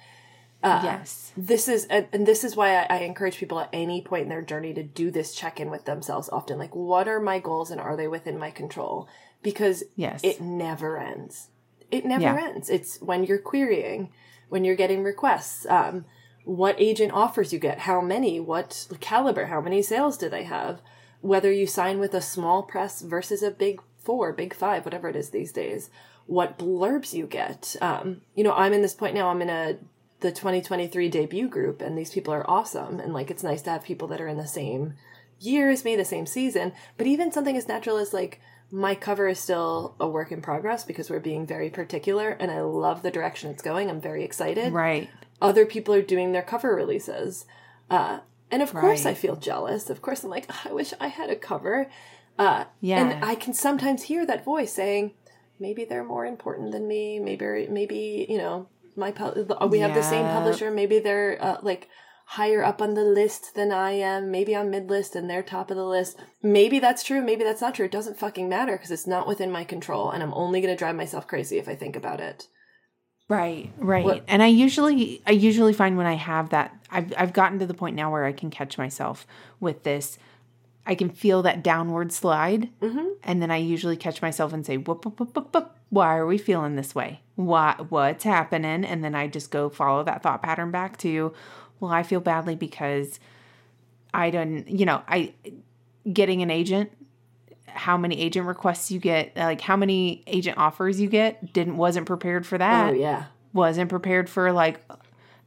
Uh, yes. This is, and this is why I, I encourage people at any point in their journey to do this check in with themselves often. Like, what are my goals and are they within my control? Because yes. it never ends. It never yeah. ends. It's when you're querying, when you're getting requests. Um, what agent offers you get, how many, what caliber, how many sales do they have, whether you sign with a small press versus a big four, big five, whatever it is these days, what blurbs you get. Um, you know, I'm in this point now, I'm in a the 2023 debut group and these people are awesome and like it's nice to have people that are in the same year as me, the same season, but even something as natural as like my cover is still a work in progress because we're being very particular and I love the direction it's going. I'm very excited. Right other people are doing their cover releases. Uh, and of right. course, I feel jealous. Of course, I'm like, oh, I wish I had a cover. Uh, yeah. And I can sometimes hear that voice saying, maybe they're more important than me. Maybe, maybe you know, my we have yeah. the same publisher. Maybe they're uh, like higher up on the list than I am. Maybe I'm mid list and they're top of the list. Maybe that's true. Maybe that's not true. It doesn't fucking matter because it's not within my control, and I'm only going to drive myself crazy if I think about it. Right, right. What? And I usually I usually find when I have that I've I've gotten to the point now where I can catch myself with this. I can feel that downward slide, mm-hmm. and then I usually catch myself and say, whoop, whoop, whoop, whoop, whoop. "Why are we feeling this way? What what's happening?" And then I just go follow that thought pattern back to, "Well, I feel badly because I don't, you know, I getting an agent how many agent requests you get, like how many agent offers you get, didn't wasn't prepared for that. Oh yeah. Wasn't prepared for like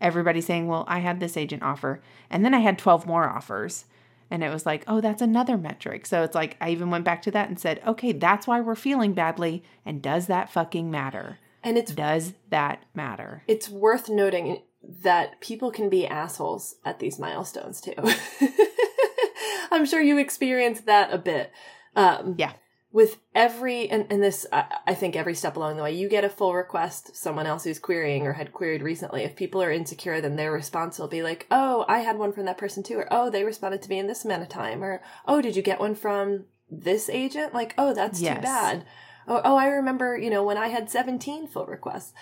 everybody saying, "Well, I had this agent offer." And then I had 12 more offers. And it was like, "Oh, that's another metric." So it's like I even went back to that and said, "Okay, that's why we're feeling badly and does that fucking matter?" And it's does that matter? It's worth noting that people can be assholes at these milestones too. I'm sure you experience that a bit. Um, yeah. With every, and, and this, I, I think every step along the way, you get a full request, someone else who's querying or had queried recently. If people are insecure, then their response will be like, oh, I had one from that person too, or oh, they responded to me in this amount of time, or oh, did you get one from this agent? Like, oh, that's yes. too bad. Oh, oh, I remember, you know, when I had 17 full requests.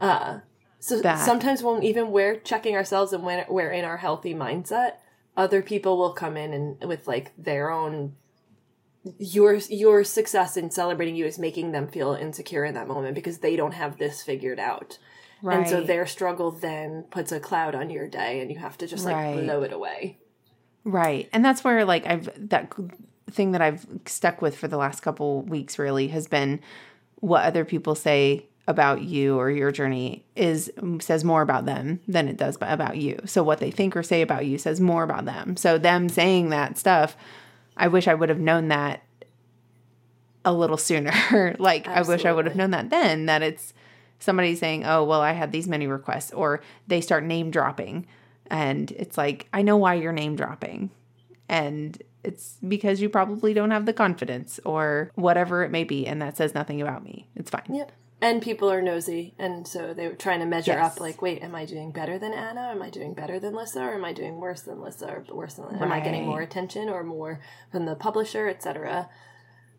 Uh, So That- sometimes when even we're checking ourselves and when we're in our healthy mindset, other people will come in and with like their own your your success in celebrating you is making them feel insecure in that moment because they don't have this figured out. right. And so their struggle then puts a cloud on your day and you have to just like Right. blow it away. Right. And that's where like I've that thing that I've stuck with for the last couple weeks really has been what other people say about you or your journey is says more about them than it does about you. So what they think or say about you says more about them. So them saying that stuff, I wish I would have known that a little sooner. like I wish I would have known that then that it's somebody saying, "Oh, well, I had these many requests," or they start name dropping, and it's like, I know why you're name dropping, and it's because you probably don't have the confidence or whatever it may be, and that says nothing about me. It's fine. Yep. And people are nosy, and so they were trying to measure Yes. up. Like, wait, am I doing better than Anna? Am I doing better than Lyssa? Or am I doing worse than Lyssa? Or worse than? Am I getting more attention or more from the publisher, etc.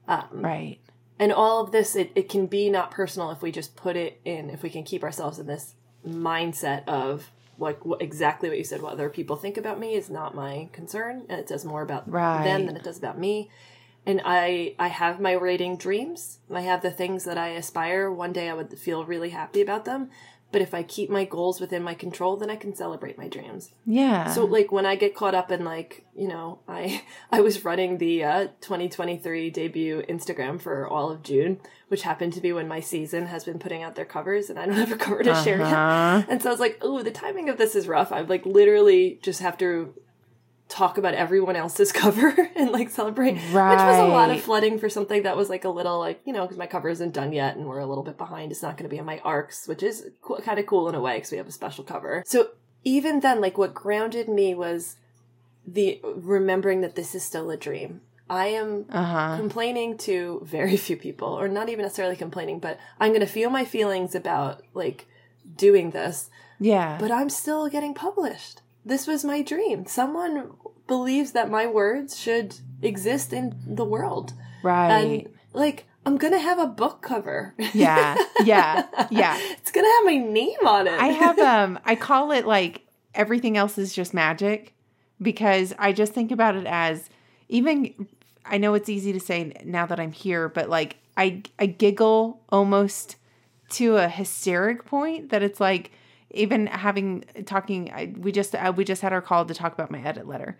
Um, Right. and all of this, it, it can be not personal if we just put it in. If we can keep ourselves in this mindset of like what, exactly what you said. What other people think about me is not my concern, and it does more about Right. them than it does about me and I I have my writing dreams. I have the things that I aspire. One day I would feel really happy about them. But if I keep my goals within my control, then I can celebrate my dreams. Yeah. So like when I get caught up in like, you know, I I was running the uh 2023 debut Instagram for all of June, which happened to be when my season has been putting out their covers and I don't have a cover to share yet. Uh-huh. And so I was like, oh, the timing of this is rough. I like literally just have to talk about everyone else's cover and like celebrate, which was a lot of flooding for something that was like a little like, you know, because my cover isn't done yet and we're a little bit behind. It's not going to be on my arcs, which is co- kind of cool in a way because we have a special cover. So even then, like what grounded me was the remembering that this is still a dream. I am Uh huh. complaining to very few people, or not even necessarily complaining, but I'm going to feel my feelings about like doing this, Yeah. but I'm still getting published. This was my dream. Someone believes that my words should exist in the world. right. And like, I'm going to have a book cover. yeah. Yeah. Yeah. it's going to have my name on it. I have um I call it like everything else is just magic because I just think about it as even I know it's easy to say now that I'm here, but like I I giggle almost to a hysteric point that it's like even having talking I, we just uh, we just had our call to talk about my edit letter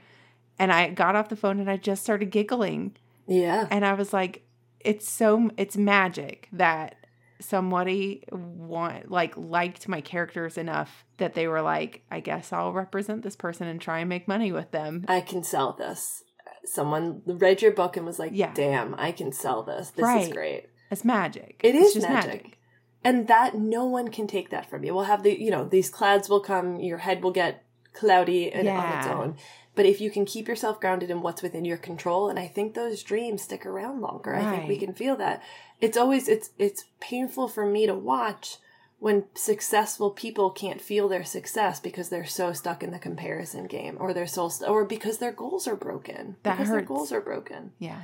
and I got off the phone and I just started giggling yeah. and I was like, it's so it's magic that somebody want like liked my characters enough that they were like, I guess I'll represent this person and try and make money with them. I can sell this. Someone read your book and was like, Yeah. damn, I can sell this. This is great. It's magic. It It's is just magic. And that no one can take that from you. We'll have the, you know, these clouds will come, your head will get cloudy and on its own. But if you can keep yourself grounded in what's within your control, and I think those dreams stick around longer. I think we can feel that. It's always it's it's painful for me to watch when successful people can't feel their success because they're so stuck in the comparison game or they're so st- or because their goals are broken. That because their hurts. goals are broken Yeah.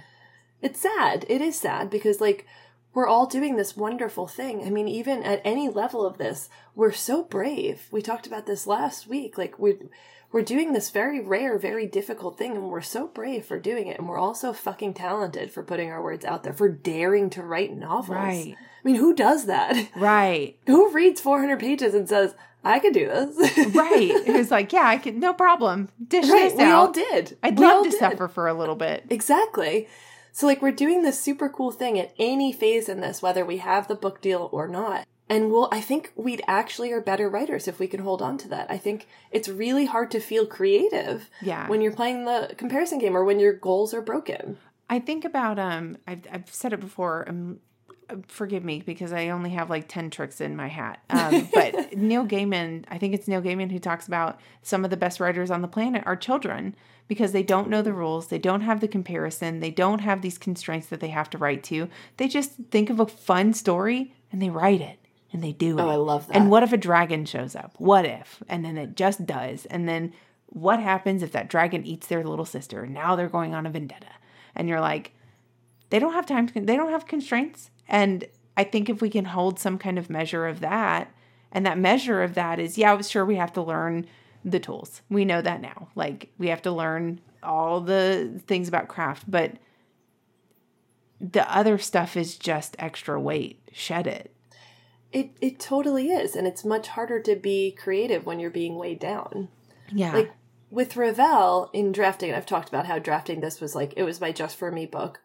it's sad. It is sad because like we're all doing this wonderful thing. I mean, even at any level of this, we're so brave. We talked about this last week. Like we we're doing this very rare, very difficult thing and we're so brave for doing it and we're also fucking talented for putting our words out there, for daring to write novels. Right. I mean, who does that? Right. who reads 400 pages and says, "I could do this?" Right. It was like, yeah, I can no problem. Dish right. this We out. all did. I'd We love to did. suffer for a little bit. Exactly. So like we're doing this super cool thing at any phase in this, whether we have the book deal or not. And we'll I think we'd actually are better writers if we can hold on to that. I think it's really hard to feel creative Yeah. when you're playing the comparison game or when your goals are broken. I think about um I've I've said it before um forgive me because I only have like 10 tricks in my hat. Um but Neil Gaiman, I think it's Neil Gaiman who talks about some of the best writers on the planet are children because they don't know the rules, they don't have the comparison, they don't have these constraints that they have to write to. They just think of a fun story and they write it and they do it. Oh, I love that. And what if a dragon shows up? What if? And then it just does. And then what happens if that dragon eats their little sister? Now they're going on a vendetta. And you're like, they don't have time, to, they don't have constraints. And I think if we can hold some kind of measure of that And that measure of that is, yeah, sure, we have to learn the tools. We know that now. Like we have to learn all the things about craft, but the other stuff is just extra weight. Shed it. It it totally is, and it's much harder to be creative when you're being weighed down. Yeah. Like with Ravel in drafting, I've talked about how drafting this was like it was my just for me book.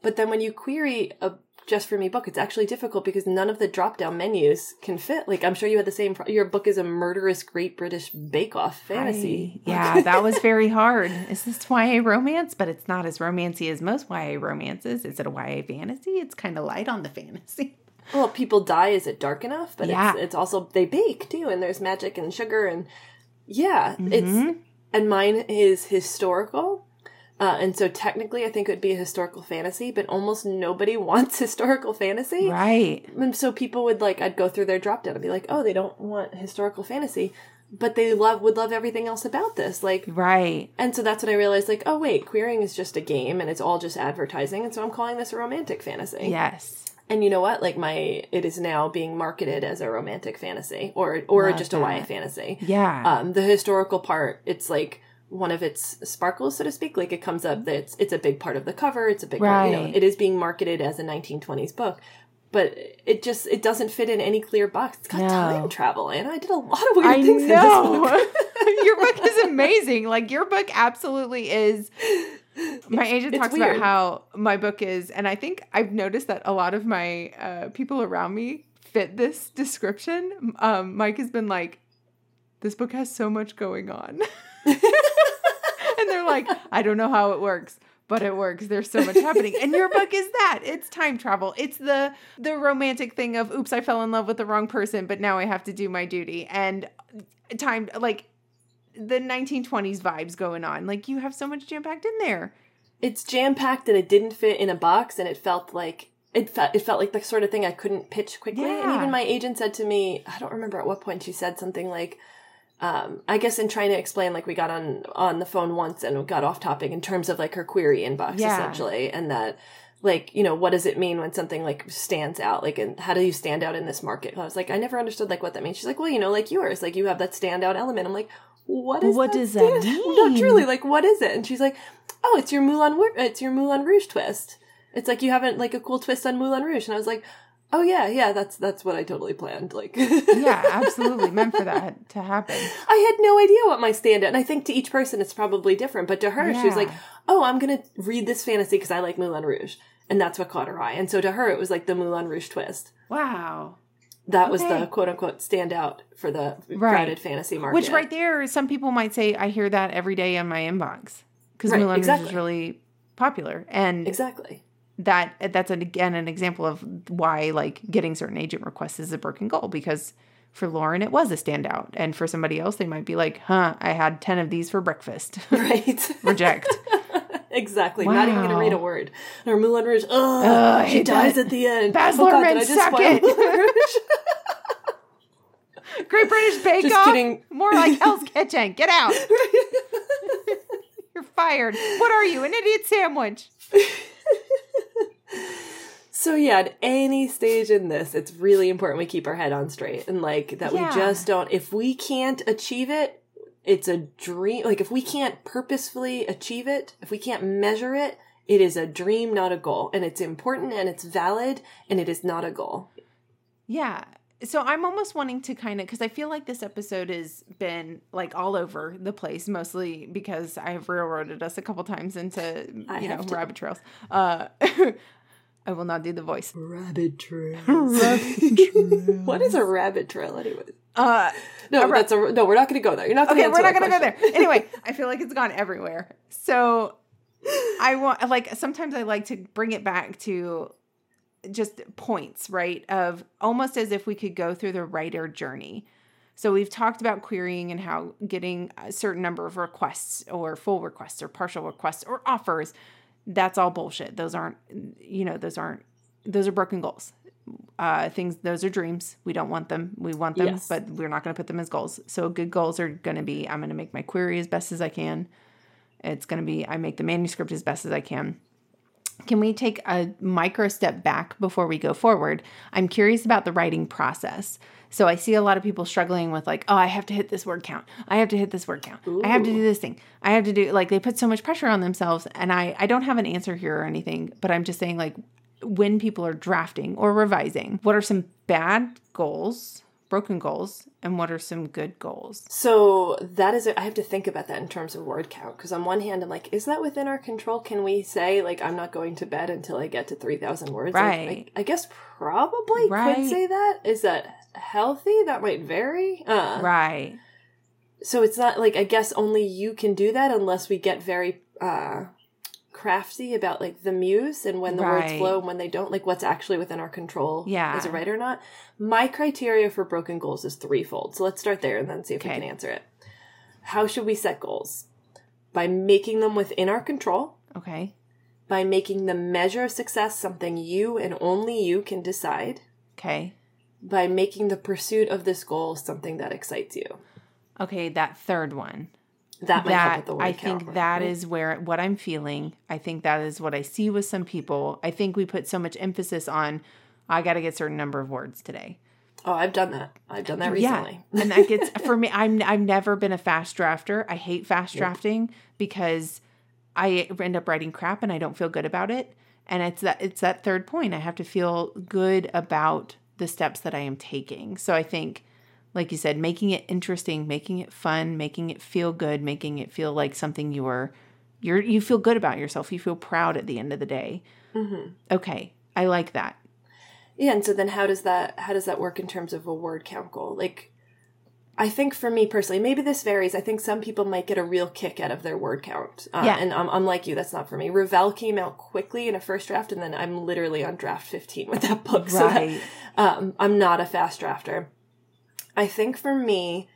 But then when you query a just for me book, it's actually difficult because none of the drop down menus can fit. Like I'm sure you had the same. Pro- your book is a murderous Great British Bake Off fantasy. I, yeah, that was very hard. Is this YA romance? But it's not as romancy as most YA romances. Is it a YA fantasy? It's kind of light on the fantasy. Well, people die. Is it dark enough? But Yeah. it's, it's also they bake too, and there's magic and sugar and yeah, Mm-hmm. it's and mine is historical. Uh, and so technically, I think it would be a historical fantasy, but almost nobody wants historical fantasy. Right. And so people would like, I'd go through their drop down and be like, oh, they don't want historical fantasy, but they love would love everything else about this. Like, Right. and so that's when I realized, like, oh wait, queering is just a game and it's all just advertising, and so I'm calling this a romantic fantasy. Yes. And you know what? Like my, it is now being marketed as a romantic fantasy or or Love just a YA fantasy. Yeah. Um, the historical part, it's like one of its sparkles, so to speak. Like it comes up that it's it's a big part of the cover. It's a big part. You know, it is being marketed as a 1920s book. But it just it doesn't fit in any clear box. It's got No. time travel, and I did a lot of weird I things in this know. book. your book is amazing. Like your book absolutely is. My agent it's talks weird. about how my book is, and I think I've noticed that a lot of my uh, people around me fit this description. Um, Mike has been like, "This book has so much going on," and they're like, "I don't know how it works." But it works. There's so much happening, and your book is that. It's time travel. It's the the romantic thing of, "Oops, I fell in love with the wrong person, but now I have to do my duty." And time, like the 1920s vibes going on. Like you have so much jam packed in there. it's jam packed and it didn't fit in a box and it felt like it felt it felt like the sort of thing I couldn't pitch quickly. And even my agent said to me, I don't remember at what point she said something like, um, I guess in trying to explain, like we got on on the phone once and got off topic in terms of like her query inbox Yeah. essentially, and that like you know what does it mean when something like stands out? Like and how do you stand out in this market? I was like i never understood like what that means. She's like well you know like yours like you have that standout element. I'm like what is What that does that stand- no truly like what is it? And she's like oh it's your moulin it's your moulin rouge twist. It's like you haven't like a cool twist on moulin rouge. And i was like oh yeah yeah that's that's what i totally planned like Yeah, absolutely meant for that to happen. I had no idea what my stand and I think to each person it's probably different. But to her, she was like, "Oh, I'm gonna read this fantasy because I like Moulin Rouge," and that's what caught her eye. And so to her, it was like the Moulin Rouge twist. Wow. That was the quote unquote standout for the Right. crowded fantasy market. Which right there, some people might say I hear that every day in my inbox because Right, Moulin Rouge is really popular, and exactly. That that's an, again an example of why like getting certain agent requests is a broken goal because for Lauren it was a standout, and for somebody else they might be like, "Huh, I had ten of these for breakfast." Right. Reject. exactly. Not even gonna read a word. Or Moulin Rouge. Ugh, she dies does- at the end. Baz oh, Luhrmann, suck it. Great British Bake Just Off. kidding. More like Hell's Kitchen. Get out. You're fired. What are you? An idiot sandwich. So yeah, at any stage in this, it's really important we keep our head on straight and like that Yeah. we just don't if we can't achieve it, it's a dream like if we can't purposefully achieve it, if we can't measure it, it is a dream, not a goal. And it's important and it's valid and it is not a goal. Yeah. So I'm almost wanting to kind of because I feel like this episode has been like all over the place, mostly because I have railroaded us a couple times into I you know to. rabbit trails. Uh, I will not do the voice. Rabbit trail. Rabbit trail. what is a rabbit trail anyway? Uh, No, A ra- that's a no, we're not gonna go there. You're not gonna okay, we're not gonna go there. Anyway, I feel like it's gone everywhere. So I want like sometimes I like to bring it back to just points, right? Of almost as if we could go through the writer journey. So we've talked about querying and how getting a certain number of requests or full requests or partial requests or offers, that's all bullshit. Those aren't you know, those aren't those are broken goals. Uh things those are dreams. We don't want them. We want them, Yes. but we're not going to put them as goals. So good goals are going to be I'm going to make my query as best as I can. It's going to be I make the manuscript as best as I can. Can we take a micro step back before we go forward? I'm curious about the writing process. So I see a lot of people struggling with like, oh, I have to hit this word count. I have to hit this word count. I have to do this thing. I have to do like they put so much pressure on themselves and I I don't have an answer here or anything, but I'm just saying like when people are drafting or revising, what are some bad goals, broken goals, and what are some good goals? So that is, I have to think about that in terms of word count. Because on one hand, I'm like, is that within our control? Can we say, like, I'm not going to bed until I get to 3,000 words? Like, Right. I, I guess probably Right. could say that. Is that healthy? That might vary. Uh, Right. So it's not like, I guess only you can do that unless we get very, uh, crafty about like the muse and when the words flow and when they don't like what's actually within our control Yeah. as a writer or not. My criteria for broken goals is threefold. So let's start there and then see if we can answer it. How should we set goals? By making them within our control. Okay. by making the measure of success something you and only you can decide. Okay. by making the pursuit of this goal something that excites you. Okay, that third one. That that with the word I think that right? is where what I'm feeling. I think that is what I see with some people. I think we put so much emphasis on I got to get certain number of words today. oh i've done that i've done that recently Yeah, and that gets for me. I'm I've never been a fast drafter. I hate fast drafting because I end up writing crap and I don't feel good about it. And it's that it's that third point. I have to feel good about the steps that I am taking. So I think, like you said, making it interesting, making it fun, making it feel good, making it feel like something you are, you're you feel good about yourself. You feel proud at the end of the day. Okay, I like that. Yeah, and so then how does that how does that work in terms of a word count goal? Like I think for me personally, maybe this varies. I think some people might get a real kick out of their word count. Uh, Yeah. And I'm, I'm like you, that's not for me. Ravel came out quickly in a first draft, and then I'm literally on draft 15 with that book. So that- Right. um, I'm not a fast drafter. I think for me,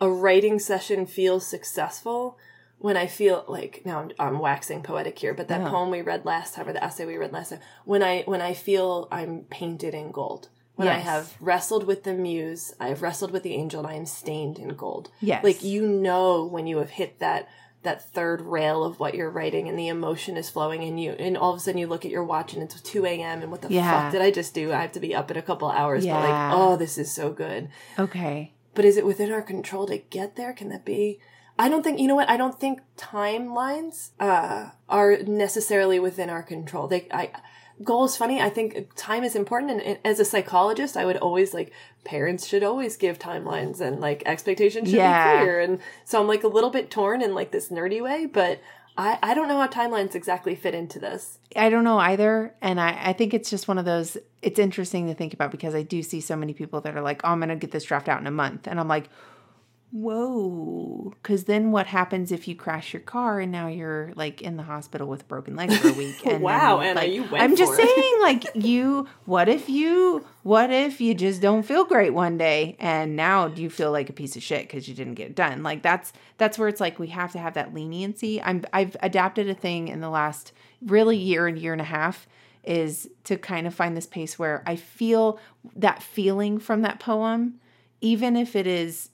a writing session feels successful when I feel like now I'm, I'm waxing poetic here, but that Yeah. poem we read last time or the essay we read last time, when I when I feel I'm painted in gold, when I have wrestled with the muse, I have wrestled with the angel, and I am stained in gold. Yes. like you know when you have hit that that third rail of what you're writing and the emotion is flowing and you and all of a sudden you look at your watch and it's 2 a.m and what the Yeah. fuck did i just do? I have to be up in a couple hours but like oh this is so good. Okay. but is it within our control to get there? Can that be? I don't think you know what? I don't think timelines uh are necessarily within our control. They i goal is funny. I think time is important and as a psychologist i would always like parents should always give timelines and like expectations should Yeah. be clear and so i'm like a little bit torn in like this nerdy way but i i don't know how timelines exactly fit into this I don't know either. And I, I think it's just one of those, it's interesting to think about because I do see so many people that are like, oh, I'm going to get this draft out in a month. And I'm like, whoa. Because then what happens if you crash your car and now you're like in the hospital with a broken leg for a week? And Wow, Anna, like, you went I'm just it. saying, like, you, what if you, what if you just don't feel great one day and now do you feel like a piece of shit because you didn't get it done? Like, that's, that's where it's like we have to have that leniency. I'm, I've adapted a thing in the last really year and year and a half is to kind of find this pace where I feel that feeling from that poem, even if it is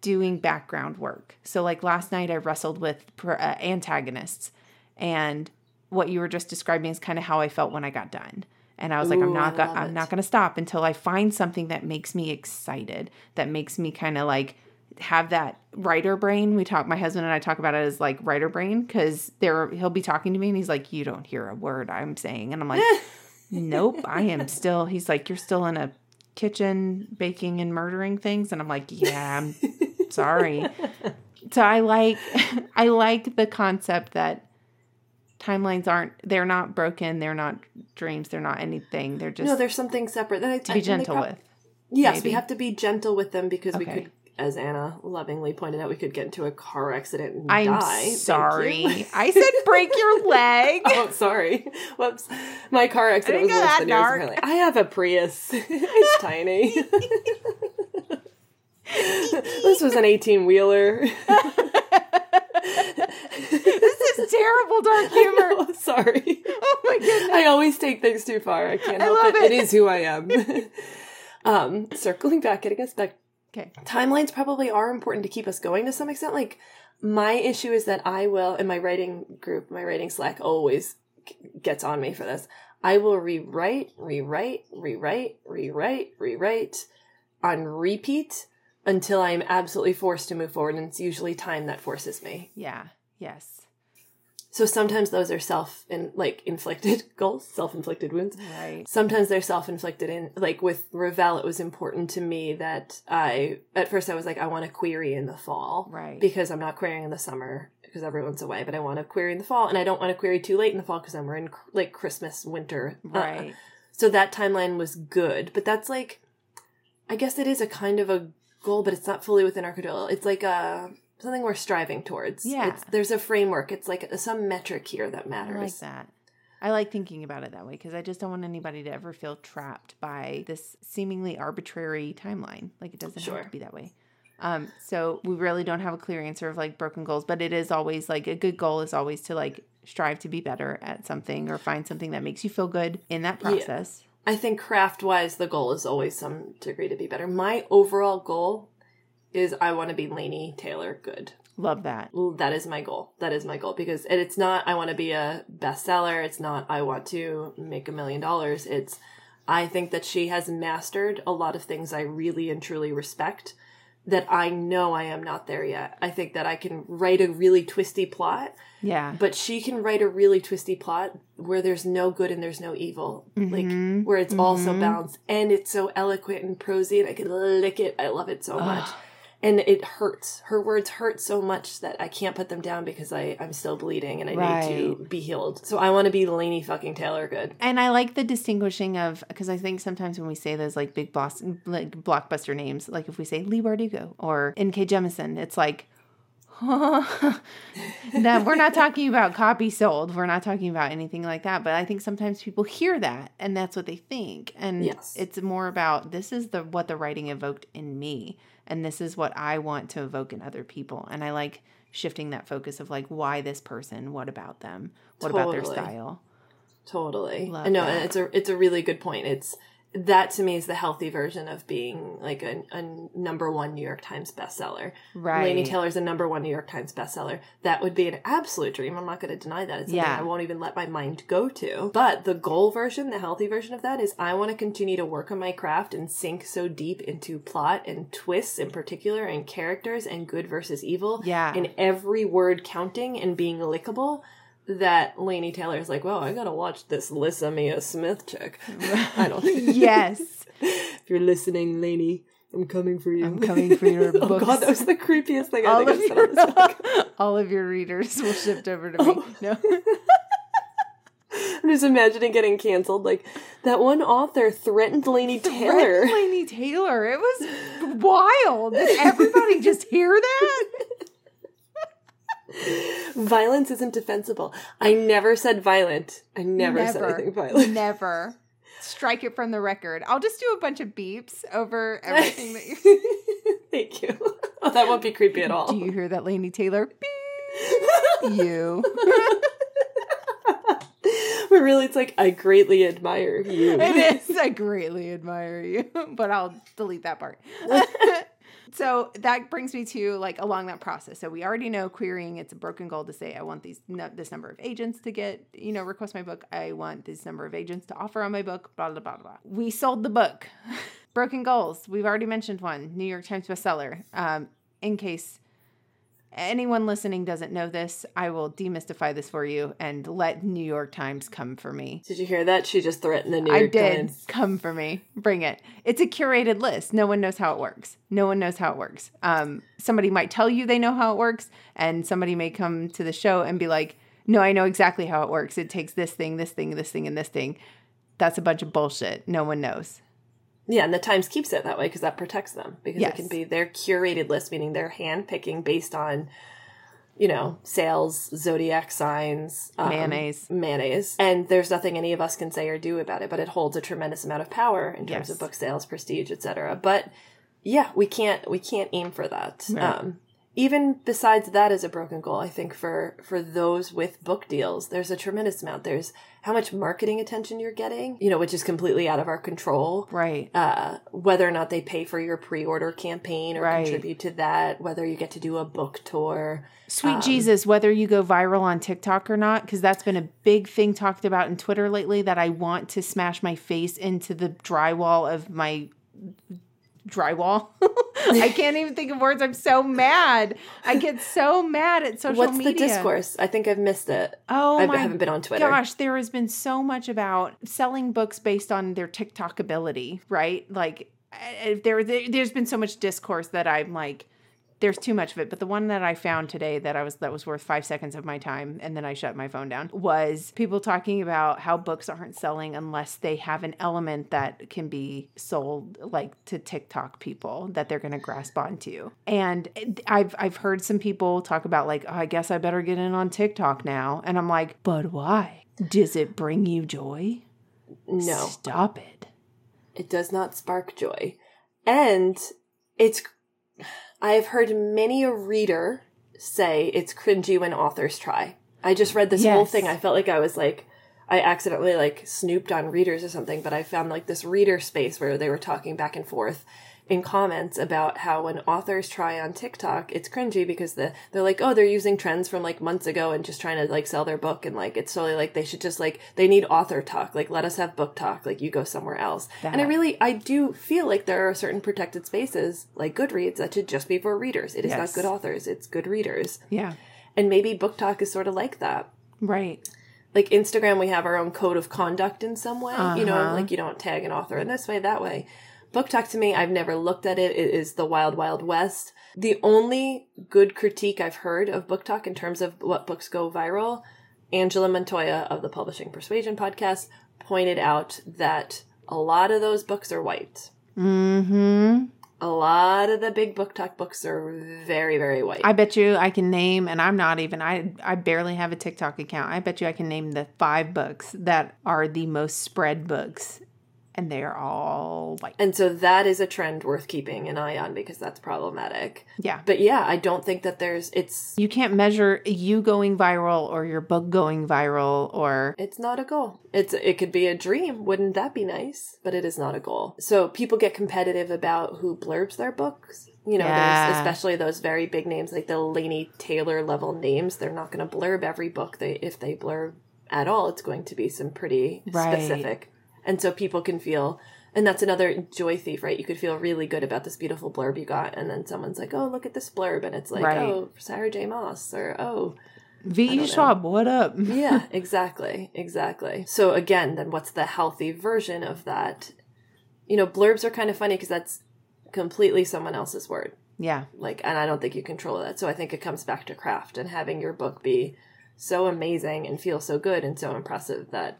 doing background work. So, like last night, I wrestled with uh, antagonists, and what you were just describing is kind of how I felt when I got done. And I was like, I'm not, go- I'm it. not going to stop until I find something that makes me excited, that makes me kind of like have that writer brain. We talk, my husband and I talk about it as like writer brain because there he'll be talking to me and he's like, you don't hear a word I'm saying, and I'm like, nope, I am still. He's like, you're still in a kitchen baking and murdering things, and I'm like, yeah, I'm sorry. So I like, I like the concept that timelines aren't they're not broken they're not dreams they're not anything they're just no there's something separate that I- to be gentle prob- with Yes, maybe. we have to be gentle with them because we could, as Anna lovingly pointed out, we could get into a car accident and i'm die. Sorry i said break your leg oh, sorry. Whoops. My car accident was worse go than that yours. dark. apparently. I have a Prius. it's tiny. this was an 18 wheeler. this is terrible dark humor oh, sorry. oh my goodness I always take things too far. I can't I help love it. it. It is who I am. um, circling back, getting us back okay timelines probably are important to keep us going to some extent. Like my issue is that I will in my writing group, my writing Slack, always gets on me for this. I will rewrite, rewrite, rewrite, rewrite, rewrite on repeat until I am absolutely forced to move forward. And it's usually time that forces me. Yeah. Yes. So sometimes those are self and like inflicted goals, self inflicted wounds. Right. Sometimes they're self inflicted. In like with Ravel, it was important to me that I at first I was like I want to query in the fall, Right. Because I'm not querying in the summer because everyone's away, but I want to query in the fall, and I don't want to query too late in the fall because then we're in like Christmas, winter, uh, Right. so that timeline was good, but that's like, I guess it is a kind of a goal, but it's not fully within our control. It's like a something we're striving towards. Yeah. it's, there's a framework. It's like some metric here that I matters. like that. I like thinking about it that way because I just don't want anybody to ever feel trapped by this seemingly arbitrary timeline. Like it doesn't have to be that way. Um, so we really don't have a clear answer of like broken goals, but it is always like a good goal is always to like strive to be better at something or find something that makes you feel good in that Yeah. I think craft wise, the goal is always some degree to be better. My overall goal is I want to be Laini Taylor good. Love that. That is my goal. That is my goal because it's not I want to be a bestseller. It's not I want to make a million dollars. It's I think that she has mastered a lot of things I really and truly respect that I know I am not there yet. I think that I can write a really twisty plot, Yeah. but she can write a really twisty plot where there's no good and there's no evil. Mhm. Like where it's all so Mhm. balanced and it's so eloquent and prosy and I can lick it. I love it so much. And it hurts. Her words hurt so much that I can't put them down because I I'm still bleeding and I need to be healed. So I want to be Laini fucking Taylor good. And I like the distinguishing of because I think sometimes when we say those like big boss like blockbuster names, like if we say Leigh Bardugo or N.K. Jemisin, it's like, no, we're not talking about copy sold. We're not talking about anything like that. But I think sometimes people hear that and that's what they think. And Yes. it's more about this is the what the writing evoked in me, and this is what I want to evoke in other people. And I like shifting that focus of like why this person, what about them, what about their style. Totally. Love I know, that. and it's a it's a really good point. It's that to me is the healthy version of being like a, a number one New York Times bestseller. Right. Laini Taylor's a number one New York Times bestseller. That would be an absolute dream. I'm not going to deny that. It's something Yeah. I won't even let my mind go to. But the goal version, the healthy version of that is I want to continue to work on my craft and sink so deep into plot and twists in particular and characters and good versus evil. Yeah. And every word counting and being lickable that Laini Taylor is like, well, I gotta watch this Lyssa Mia Smith chick. I don't think yes. if you're listening, Laini, I'm coming for you. I'm coming for your oh god, that was the creepiest thing I all think of I've said your on this all of your readers will shift over to me. Oh. No. I'm just imagining getting canceled. Like that one author threatened Laini Taylor. Red Laini Taylor. It was wild. Did everybody just hear that? Violence isn't defensible. I never said violent. I never, said anything violent. Never. Strike it from the record. I'll just do a bunch of beeps over everything that you Thank you. Oh, that won't be creepy at all. Do you hear that, Laini Taylor? Beep. you. but really, it's like I greatly admire you. It is. I greatly admire you, but I'll delete that part. So that brings me to like along that process. So we already know querying. It's a broken goal to say I want these no, this number of agents to get you know request my book. I want this number of agents to offer on my book. Blah blah blah blah. We sold the book. broken goals. We've already mentioned one. New York Times bestseller. Um, in case anyone listening doesn't know this, I will demystify this for you and let New York Times come for me. Did you hear that? She just threatened the New York I did. Times. Come for me. Bring it. It's a curated list. No one knows how it works. No one knows how it works. Um, somebody might tell you they know how it works, and somebody may come to the show and be like, "No, I know exactly how it works. It takes this thing, this thing, this thing, and this thing." That's a bunch of bullshit. No one knows. Yeah, and the Times keeps it that way because that protects them because Yes. it can be their curated list, meaning they're handpicking based on, you know, sales, zodiac signs, um, Mayonnaise. mayonnaise, and there's nothing any of us can say or do about it. But it holds a tremendous amount of power in terms Yes. of book sales, prestige, etc. But yeah, we can't we can't aim for that. Right. Um, even besides that as a broken goal, I think for for those with book deals, there's a tremendous amount. There's how much marketing attention you're getting, you know, which is completely out of our control. Right. Uh, whether or not they pay for your pre-order campaign or Right. contribute to that, whether you get to do a book tour. Sweet Um, Jesus, whether you go viral on TikTok or not, because that's been a big thing talked about in Twitter lately that I want to smash my face into the drywall of my drywall. I can't even think of words. I'm so mad. I get so mad at social What's media. What's the discourse? I think I've missed it. Oh I my haven't been on Twitter. Gosh, there has been so much about selling books based on their TikTok ability, right? Like there, there there's been so much discourse that I'm like there's too much of it. But the one that I found today that I was that was worth five seconds of my time, and then I shut my phone down, was people talking about how books aren't selling unless they have an element that can be sold like to TikTok people that they're going to grasp onto. And I've I've heard some people talk about like, oh, I guess I better get in on TikTok now, and I'm like, but why? Does it bring you joy? No. Stop it. It does not spark joy. And it's I've heard many a reader say it's cringy when authors try. I just read this whole thing. I felt like I was like I accidentally like snooped on readers or something, but I found like this reader space where they were talking back and forth in comments about how when authors try on TikTok, it's cringy because the they're like, oh, they're using trends from like months ago and just trying to like sell their book and like it's totally like they should just like they need AuthorTok. Like let us have BookTok. Like you go somewhere else. And I really I do feel like there are certain protected spaces like Goodreads that should just be for readers. It is Yes. not good authors, it's good readers. Yeah. And maybe BookTok is sort of like that Right. like Instagram, we have our own code of conduct in some way. You know, Uh-huh. like you don't tag an author in this way, that way. BookTok to me, I've never looked at it. It is the wild, wild west. The only good critique I've heard of BookTok in terms of what books go viral, Angela Montoya of the Publishing Persuasion podcast pointed out that a lot of those books are white. Mm-hmm. A lot of the big BookTok books are very, very white. I bet you I can name, and I'm not even, I, I barely have a TikTok account. I bet you I can name the five books that are the most spread books, and they're all white. and so that is a trend worth keeping an eye on because that's problematic. Yeah. But yeah, I don't think that there's it's You can't measure you going viral or your book going viral or it's not a goal. It's it could be a dream. Wouldn't that be nice? But it is not a goal. So people get competitive about who blurbs their books. You know, Yeah. especially those very big names like the Laini Taylor level names. They're not going to blurb every book. They if they blurb at all, it's going to be some pretty Right. specific. And so people can feel and that's another joy thief, right? You could feel really good about this beautiful blurb you got, and then someone's like, "Oh, look at this blurb," and it's like, Right. "Oh, Sarah J. Maas," or "Oh, V. Schwab, what up? yeah, exactly, exactly. So again, then what's the healthy version of that? You know, blurbs are kind of funny because that's completely someone else's word. Yeah. Like, and I don't think you control that. So I think it comes back to craft and having your book be so amazing and feel so good and so impressive that,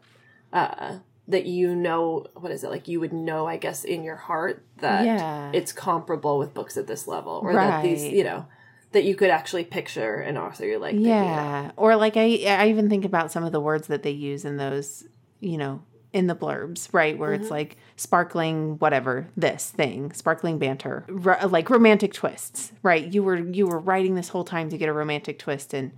uh, that you know what is it like you would know I guess in your heart that Yeah. it's comparable with books at this level or that these you know that you could actually picture an author you're like. Yeah. Or like I I even think about some of the words that they use in those, you know, in the blurbs, right? Where Mm-hmm. it's like sparkling whatever, this thing, sparkling banter, ro- like romantic twists, right? You were you were writing this whole time to get a romantic twist and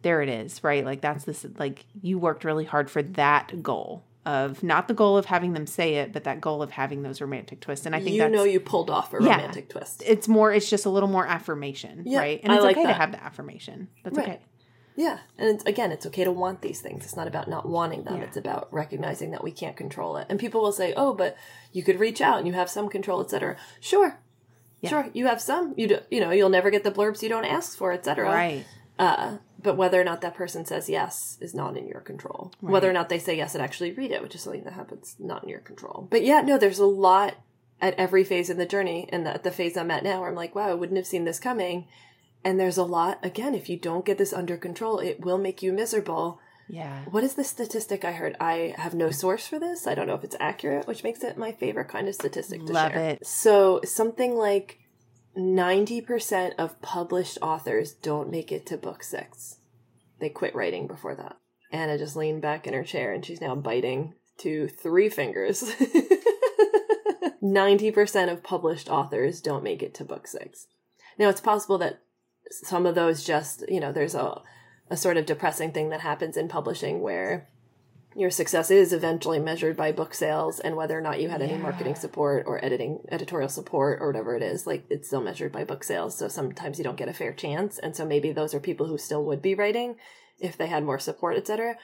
there it is, right? Like that's this like you worked really hard for that goal of not the goal of having them say it, but that goal of having those romantic twists. And I think you know you pulled off a Yeah. romantic twist. it's more it's just a little more affirmation, Yeah, right? And I it's like okay to have the affirmation. That's Right. okay. Yeah, and it's, again, it's okay to want these things. It's not about not wanting them. Yeah. It's about recognizing that we can't control it. And people will say, "Oh, but you could reach out and you have some control, etc." Sure, sure, you have some. You do, you know, you'll never get the blurbs you don't ask for, etc. Right. Uh, but whether or not that person says yes is not in your control. Whether or not they say yes and actually read it, which is something that happens, not in your control. But yeah, no, there's a lot at every phase in the journey, and at the phase I'm at now, where I'm like, wow, I wouldn't have seen this coming. And there's a lot. Again, if you don't get this under control, it will make you miserable. Yeah. What is the statistic I heard? I have no source for this. I don't know if it's accurate, which makes it my favorite kind of statistic to Love share. it. So something like 90% of published authors don't make it to book six. They quit writing before that. Anna just leaned back in her chair and she's now biting to three fingers. 90% of published authors don't make it to book six. Now, it's possible that some of those just, you know, there's a, a sort of depressing thing that happens in publishing where your success is eventually measured by book sales and whether or not you had any marketing support or editing editorial support or whatever it is like it's still measured by book sales. So sometimes you don't get a fair chance. And so maybe those are people who still would be writing if they had more support etc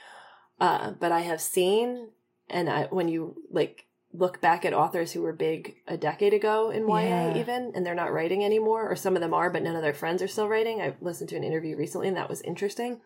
uh, but i have seen and I, when you like look back at authors who were big a decade ago in YA Yeah. even and they're not writing anymore or some of them are but none of their friends are still writing. I listened to an interview recently and that was interesting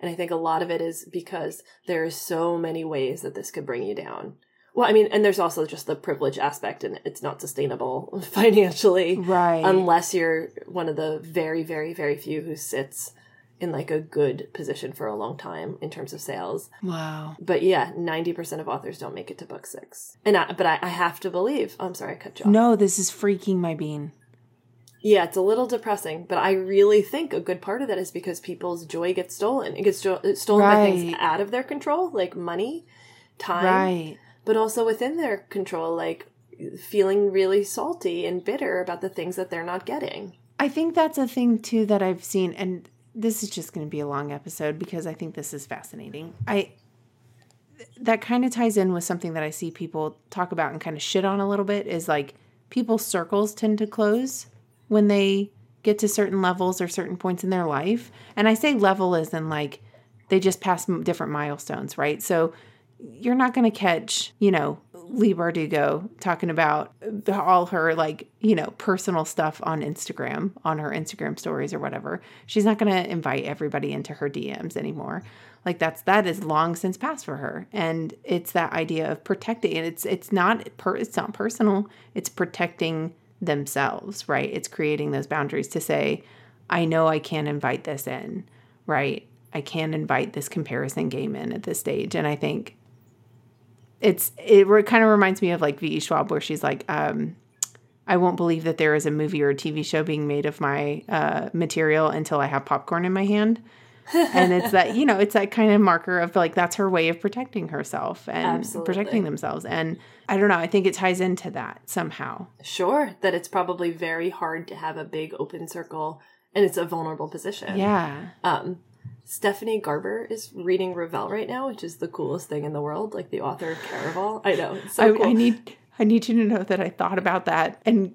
and I think a lot of it is because there are so many ways that this could bring you down well I mean and there's also just the privilege aspect and it's not sustainable financially Right. unless you're one of the very very very few who sits in like a good position for a long time in terms of sales wow. but yeah, ninety percent of authors don't make it to book six. And I, but I, I have to believe. oh, I'm sorry, I cut you off. No, this is freaking my bean. Yeah, it's a little depressing, but I really think a good part of that is because people's joy gets stolen. It gets jo- it's stolen by things out of their control, like money, time, Right. but also within their control, like feeling really salty and bitter about the things that they're not getting. I think that's a thing too that I've seen, and this is just going to be a long episode because I think this is fascinating. I that kind of ties in with something that I see people talk about and kind of shit on a little bit is like people's circles tend to close when they get to certain levels or certain points in their life. And I say level as in like they just pass different milestones, right? So you're not going to catch, you know, Leigh Bardugo talking about all her like, you know, personal stuff on Instagram, on her Instagram stories or whatever. She's not going to invite everybody into her DMs anymore. Like that's that is long since passed for her. And it's that idea of protecting and it's it's not per, it's not personal. It's protecting themselves, right? It's creating those boundaries to say, I know I can't invite this in, right? I can't invite this comparison game in at this stage. And I think it's it kind of reminds me of like V.E. Schwab, where she's like, um, I won't believe that there is a movie or a TV show being made of my uh, material until I have popcorn in my hand. and it's that you know it's that kind of marker of like that's her way of protecting herself and Absolutely. protecting themselves and i don't know i think it ties into that somehow Sure, that it's probably very hard to have a big open circle, and it's a vulnerable position. yeah Um, Stephanie Garber is reading Ravel right now, which is the coolest thing in the world. Like the author of Caraval. I know. So I, cool. I need i need you to know that i thought about that and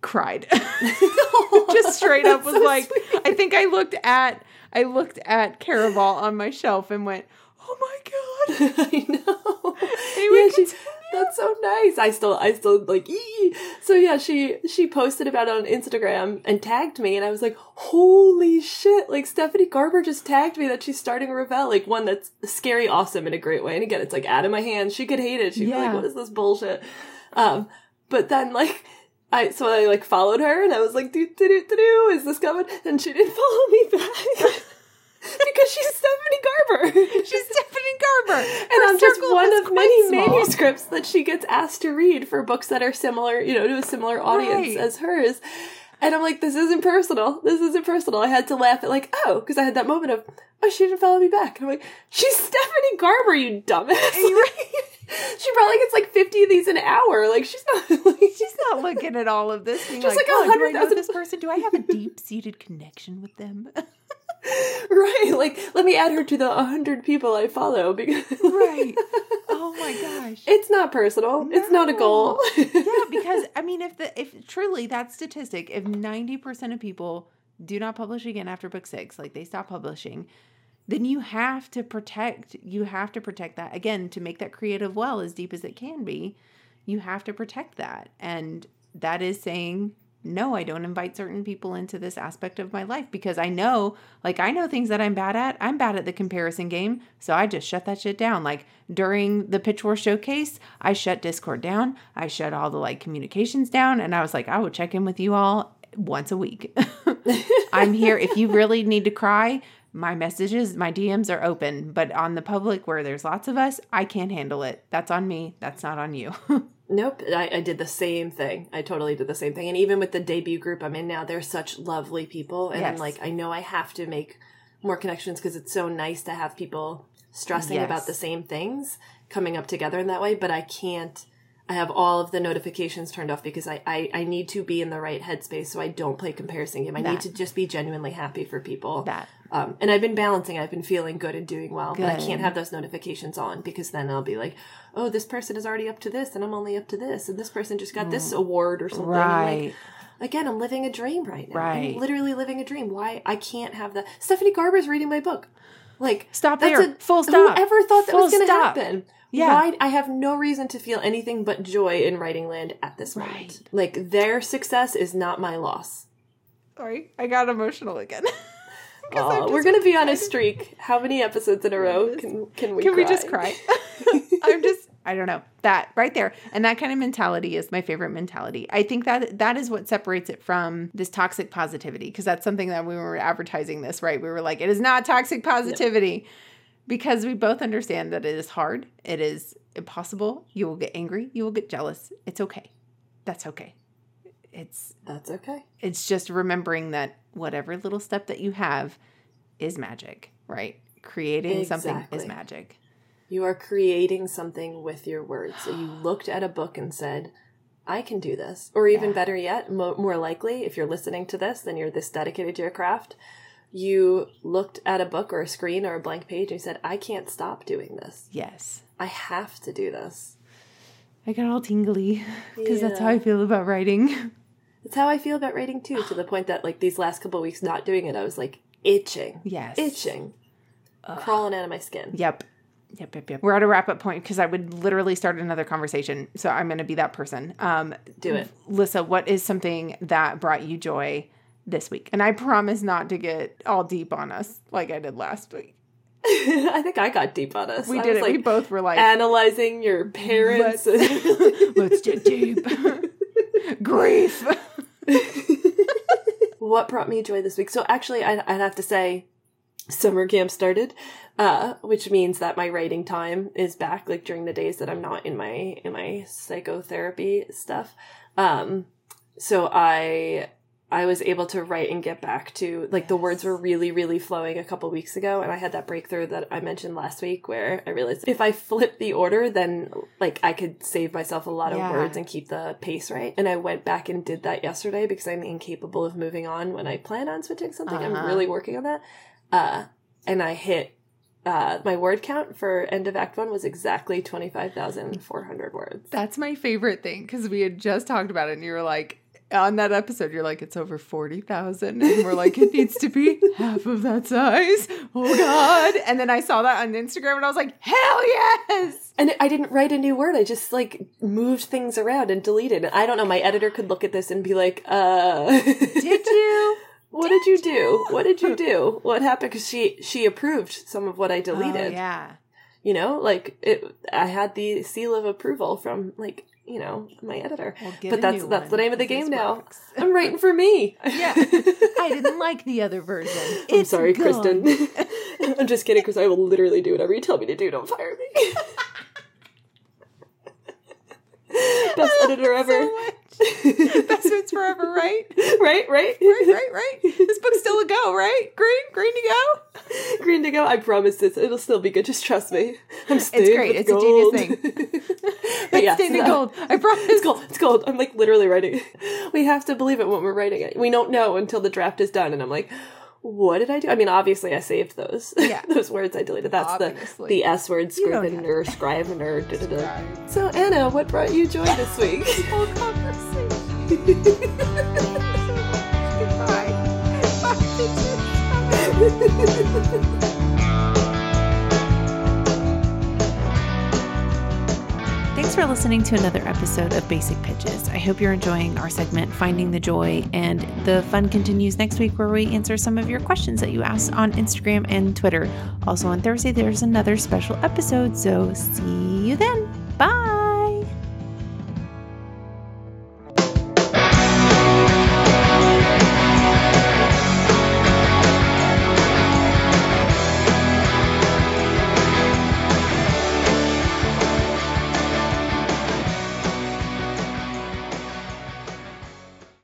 cried just straight up was so like sweet. i think i looked at i looked at caraval on my shelf and went oh my god I know. Yeah. That's so nice. I still, I still like. Ee. So yeah, she she posted about it on Instagram and tagged me, and I was like, holy shit! Like Stephanie Garber just tagged me that she's starting Ravel, like one that's scary, awesome in a great way. And again, it's like out of my hands. She could hate it. She'd be like, what is this bullshit? Um, but then like. I so I like followed her and I was like, do do do do do, is this coming? And she didn't follow me back because she's Stephanie Garber. she's stephanie garber And I'm just one of many small. manuscripts that she gets asked to read for books that are similar, you know, to a similar audience Right. as hers. And I'm like, this isn't personal. This isn't personal. I had to laugh at like, oh, because I had that moment of, oh, she didn't follow me back. And I'm like, she's Stephanie Garber, you dumbass. she probably gets like 50 of these an hour. Like she's not. Like, She's not looking at all of this, being Just like, like "Oh, do I hundred know this person? Do I have a deep-seated connection with them?" right. Like, let me add her to the 100 people I follow because. right. Oh my gosh. It's not personal. It's not a goal. yeah, because I mean, if the if truly that statistic, if ninety percent of people do not publish again after book six, like they stop publishing, then you have to protect. You have to protect that again to make that creative well as deep as it can be. You have to protect that, and that is saying no. I don't invite certain people into this aspect of my life because I know, like I know things that I'm bad at. I'm bad at the comparison game, so I just shut that shit down. Like during the Pitch War showcase, I shut Discord down. I shut all the like communications down, and I was like, I will check in with you all once a week. I'm here if you really need to cry. My messages, my DMs are open, but on the public where there's lots of us, I can't handle it. That's on me. That's not on you. Nope, I, I did the same thing. I totally did the same thing. And even with the debut group I'm in now, they're such lovely people. And I'm like, I know I have to make more connections because it's so nice to have people stressing Yes. about the same things coming up together in that way. But I can't, I have all of the notifications turned off because I, I, I need to be in the right headspace so I don't play comparison game. I That. need to just be genuinely happy for people. That. Um, and I've been balancing. I've been feeling good and doing well, but I can't have those notifications on because then I'll be like, "Oh, this person is already up to this, and I'm only up to this, and this person just got this award or something." I'm like, Mm. Right. again, I'm living a dream right now. Right. I'm literally living a dream. Why I can't have that? Stephanie Garber's reading my book. Like Stop that's there. Full stop. Whoever thought that Full was going to happen? Yeah. Why? I have no reason to feel anything but joy in writing land at this moment. Right. Like their success is not my loss. Sorry, I got emotional again. we're gonna be on a streak. How many episodes in a row can can we? Can we just cry? I'm just I don't know. That right there. And that kind of mentality is my favorite mentality. I think that that is what separates it from this toxic positivity because that's something that we were advertising this, right? We were like it is not toxic positivity because we both understand that it is hard. It is impossible. You will get angry, you will get jealous. It's okay. That's okay. It's That's okay. it's just remembering that whatever little step that you have is magic, right? Creating something is magic. You are creating something with your words. So you looked at a book and said, I can do this. Or even Yeah. better yet, mo- more likely, if you're listening to this, then you're this dedicated to your craft. You looked at a book or a screen or a blank page and you said, I can't stop doing this. Yes. I have to do this. I got all tingly because that's how I feel about writing. That's how I feel about writing too, to the point that like these last couple of weeks not doing it, I was like itching. Yes. Itching. Crawling out of my skin. Yep. Yep, yep, yep. We're at a wrap up point because I would literally start another conversation. So I'm going to be that person. Um, Do it. Lyssa, what is something that brought you joy this week? And I promise not to get all deep on us like I did last week. I think I got deep on us. We I did it. we both were like, analyzing your parents. let's, let's get deep. Grief. what brought me joy this week? So actually, I'd, I'd have to say, summer camp started, uh, which means that my writing time is back. Like during the days that I'm not in my in my psychotherapy stuff. Um, so I I was able to write and get back to like the words were really really flowing a couple weeks ago, and I had that breakthrough that I mentioned last week where I realized if I flip the order, then like I could save myself a lot of words and keep the pace right. And I went back and did that yesterday because I'm incapable of moving on when I plan on switching something. Uh-huh. I'm really working on that. Uh, and I hit uh, my word count for end of Act One was exactly twenty five thousand four hundred words. That's my favorite thing because we had just talked about it and you were like, on that episode, you're like, it's over 40,000. And we're like, it needs to be half of that size. Oh, God. And then I saw that on Instagram and I was like, hell yes. And I didn't write a new word. I just like moved things around and deleted. And I don't know. My editor could look at this and be like, "Uh, Did you? what did you do? What did you do? What happened?" Because she she approved some of what I deleted. Oh, yeah. You know, like it. I had the seal of approval from like you know my editor. Well, but that's that's one, the name of the game now. works. I'm writing for me. Yeah. I didn't like the other version. I'm It's sorry, gone. Kristen. I'm just kidding because I will literally do whatever you tell me to do. Don't fire me. Best editor ever. So. Best Fits Forever, right? right, right, Right, right, right. This book's still a go, right? Green, green to go. Green to go. I promise this. It'll still be good. Just trust me. I'm stained It's great. with It's a genius thing. but yeah, Stained in so- gold. I promise. It's gold. It's gold. I'm like literally writing. it. We have to believe it when we're writing it. We don't know until the draft is done, and I'm like, what did I do? I mean, obviously, I saved those. Yeah. those words I deleted. That's Obviously. the the S word, You don't scriven or scriven da da da. So Anna, what brought you joy this week? whole conversation. Goodbye. Bye, bitches. Thanks for listening to another episode of Basic Pitches. I hope you're enjoying our segment, Finding the Joy, and the fun continues next week where we answer some of your questions that you asked on Instagram and Twitter. Also, on Thursday, there's another special episode, so see you then.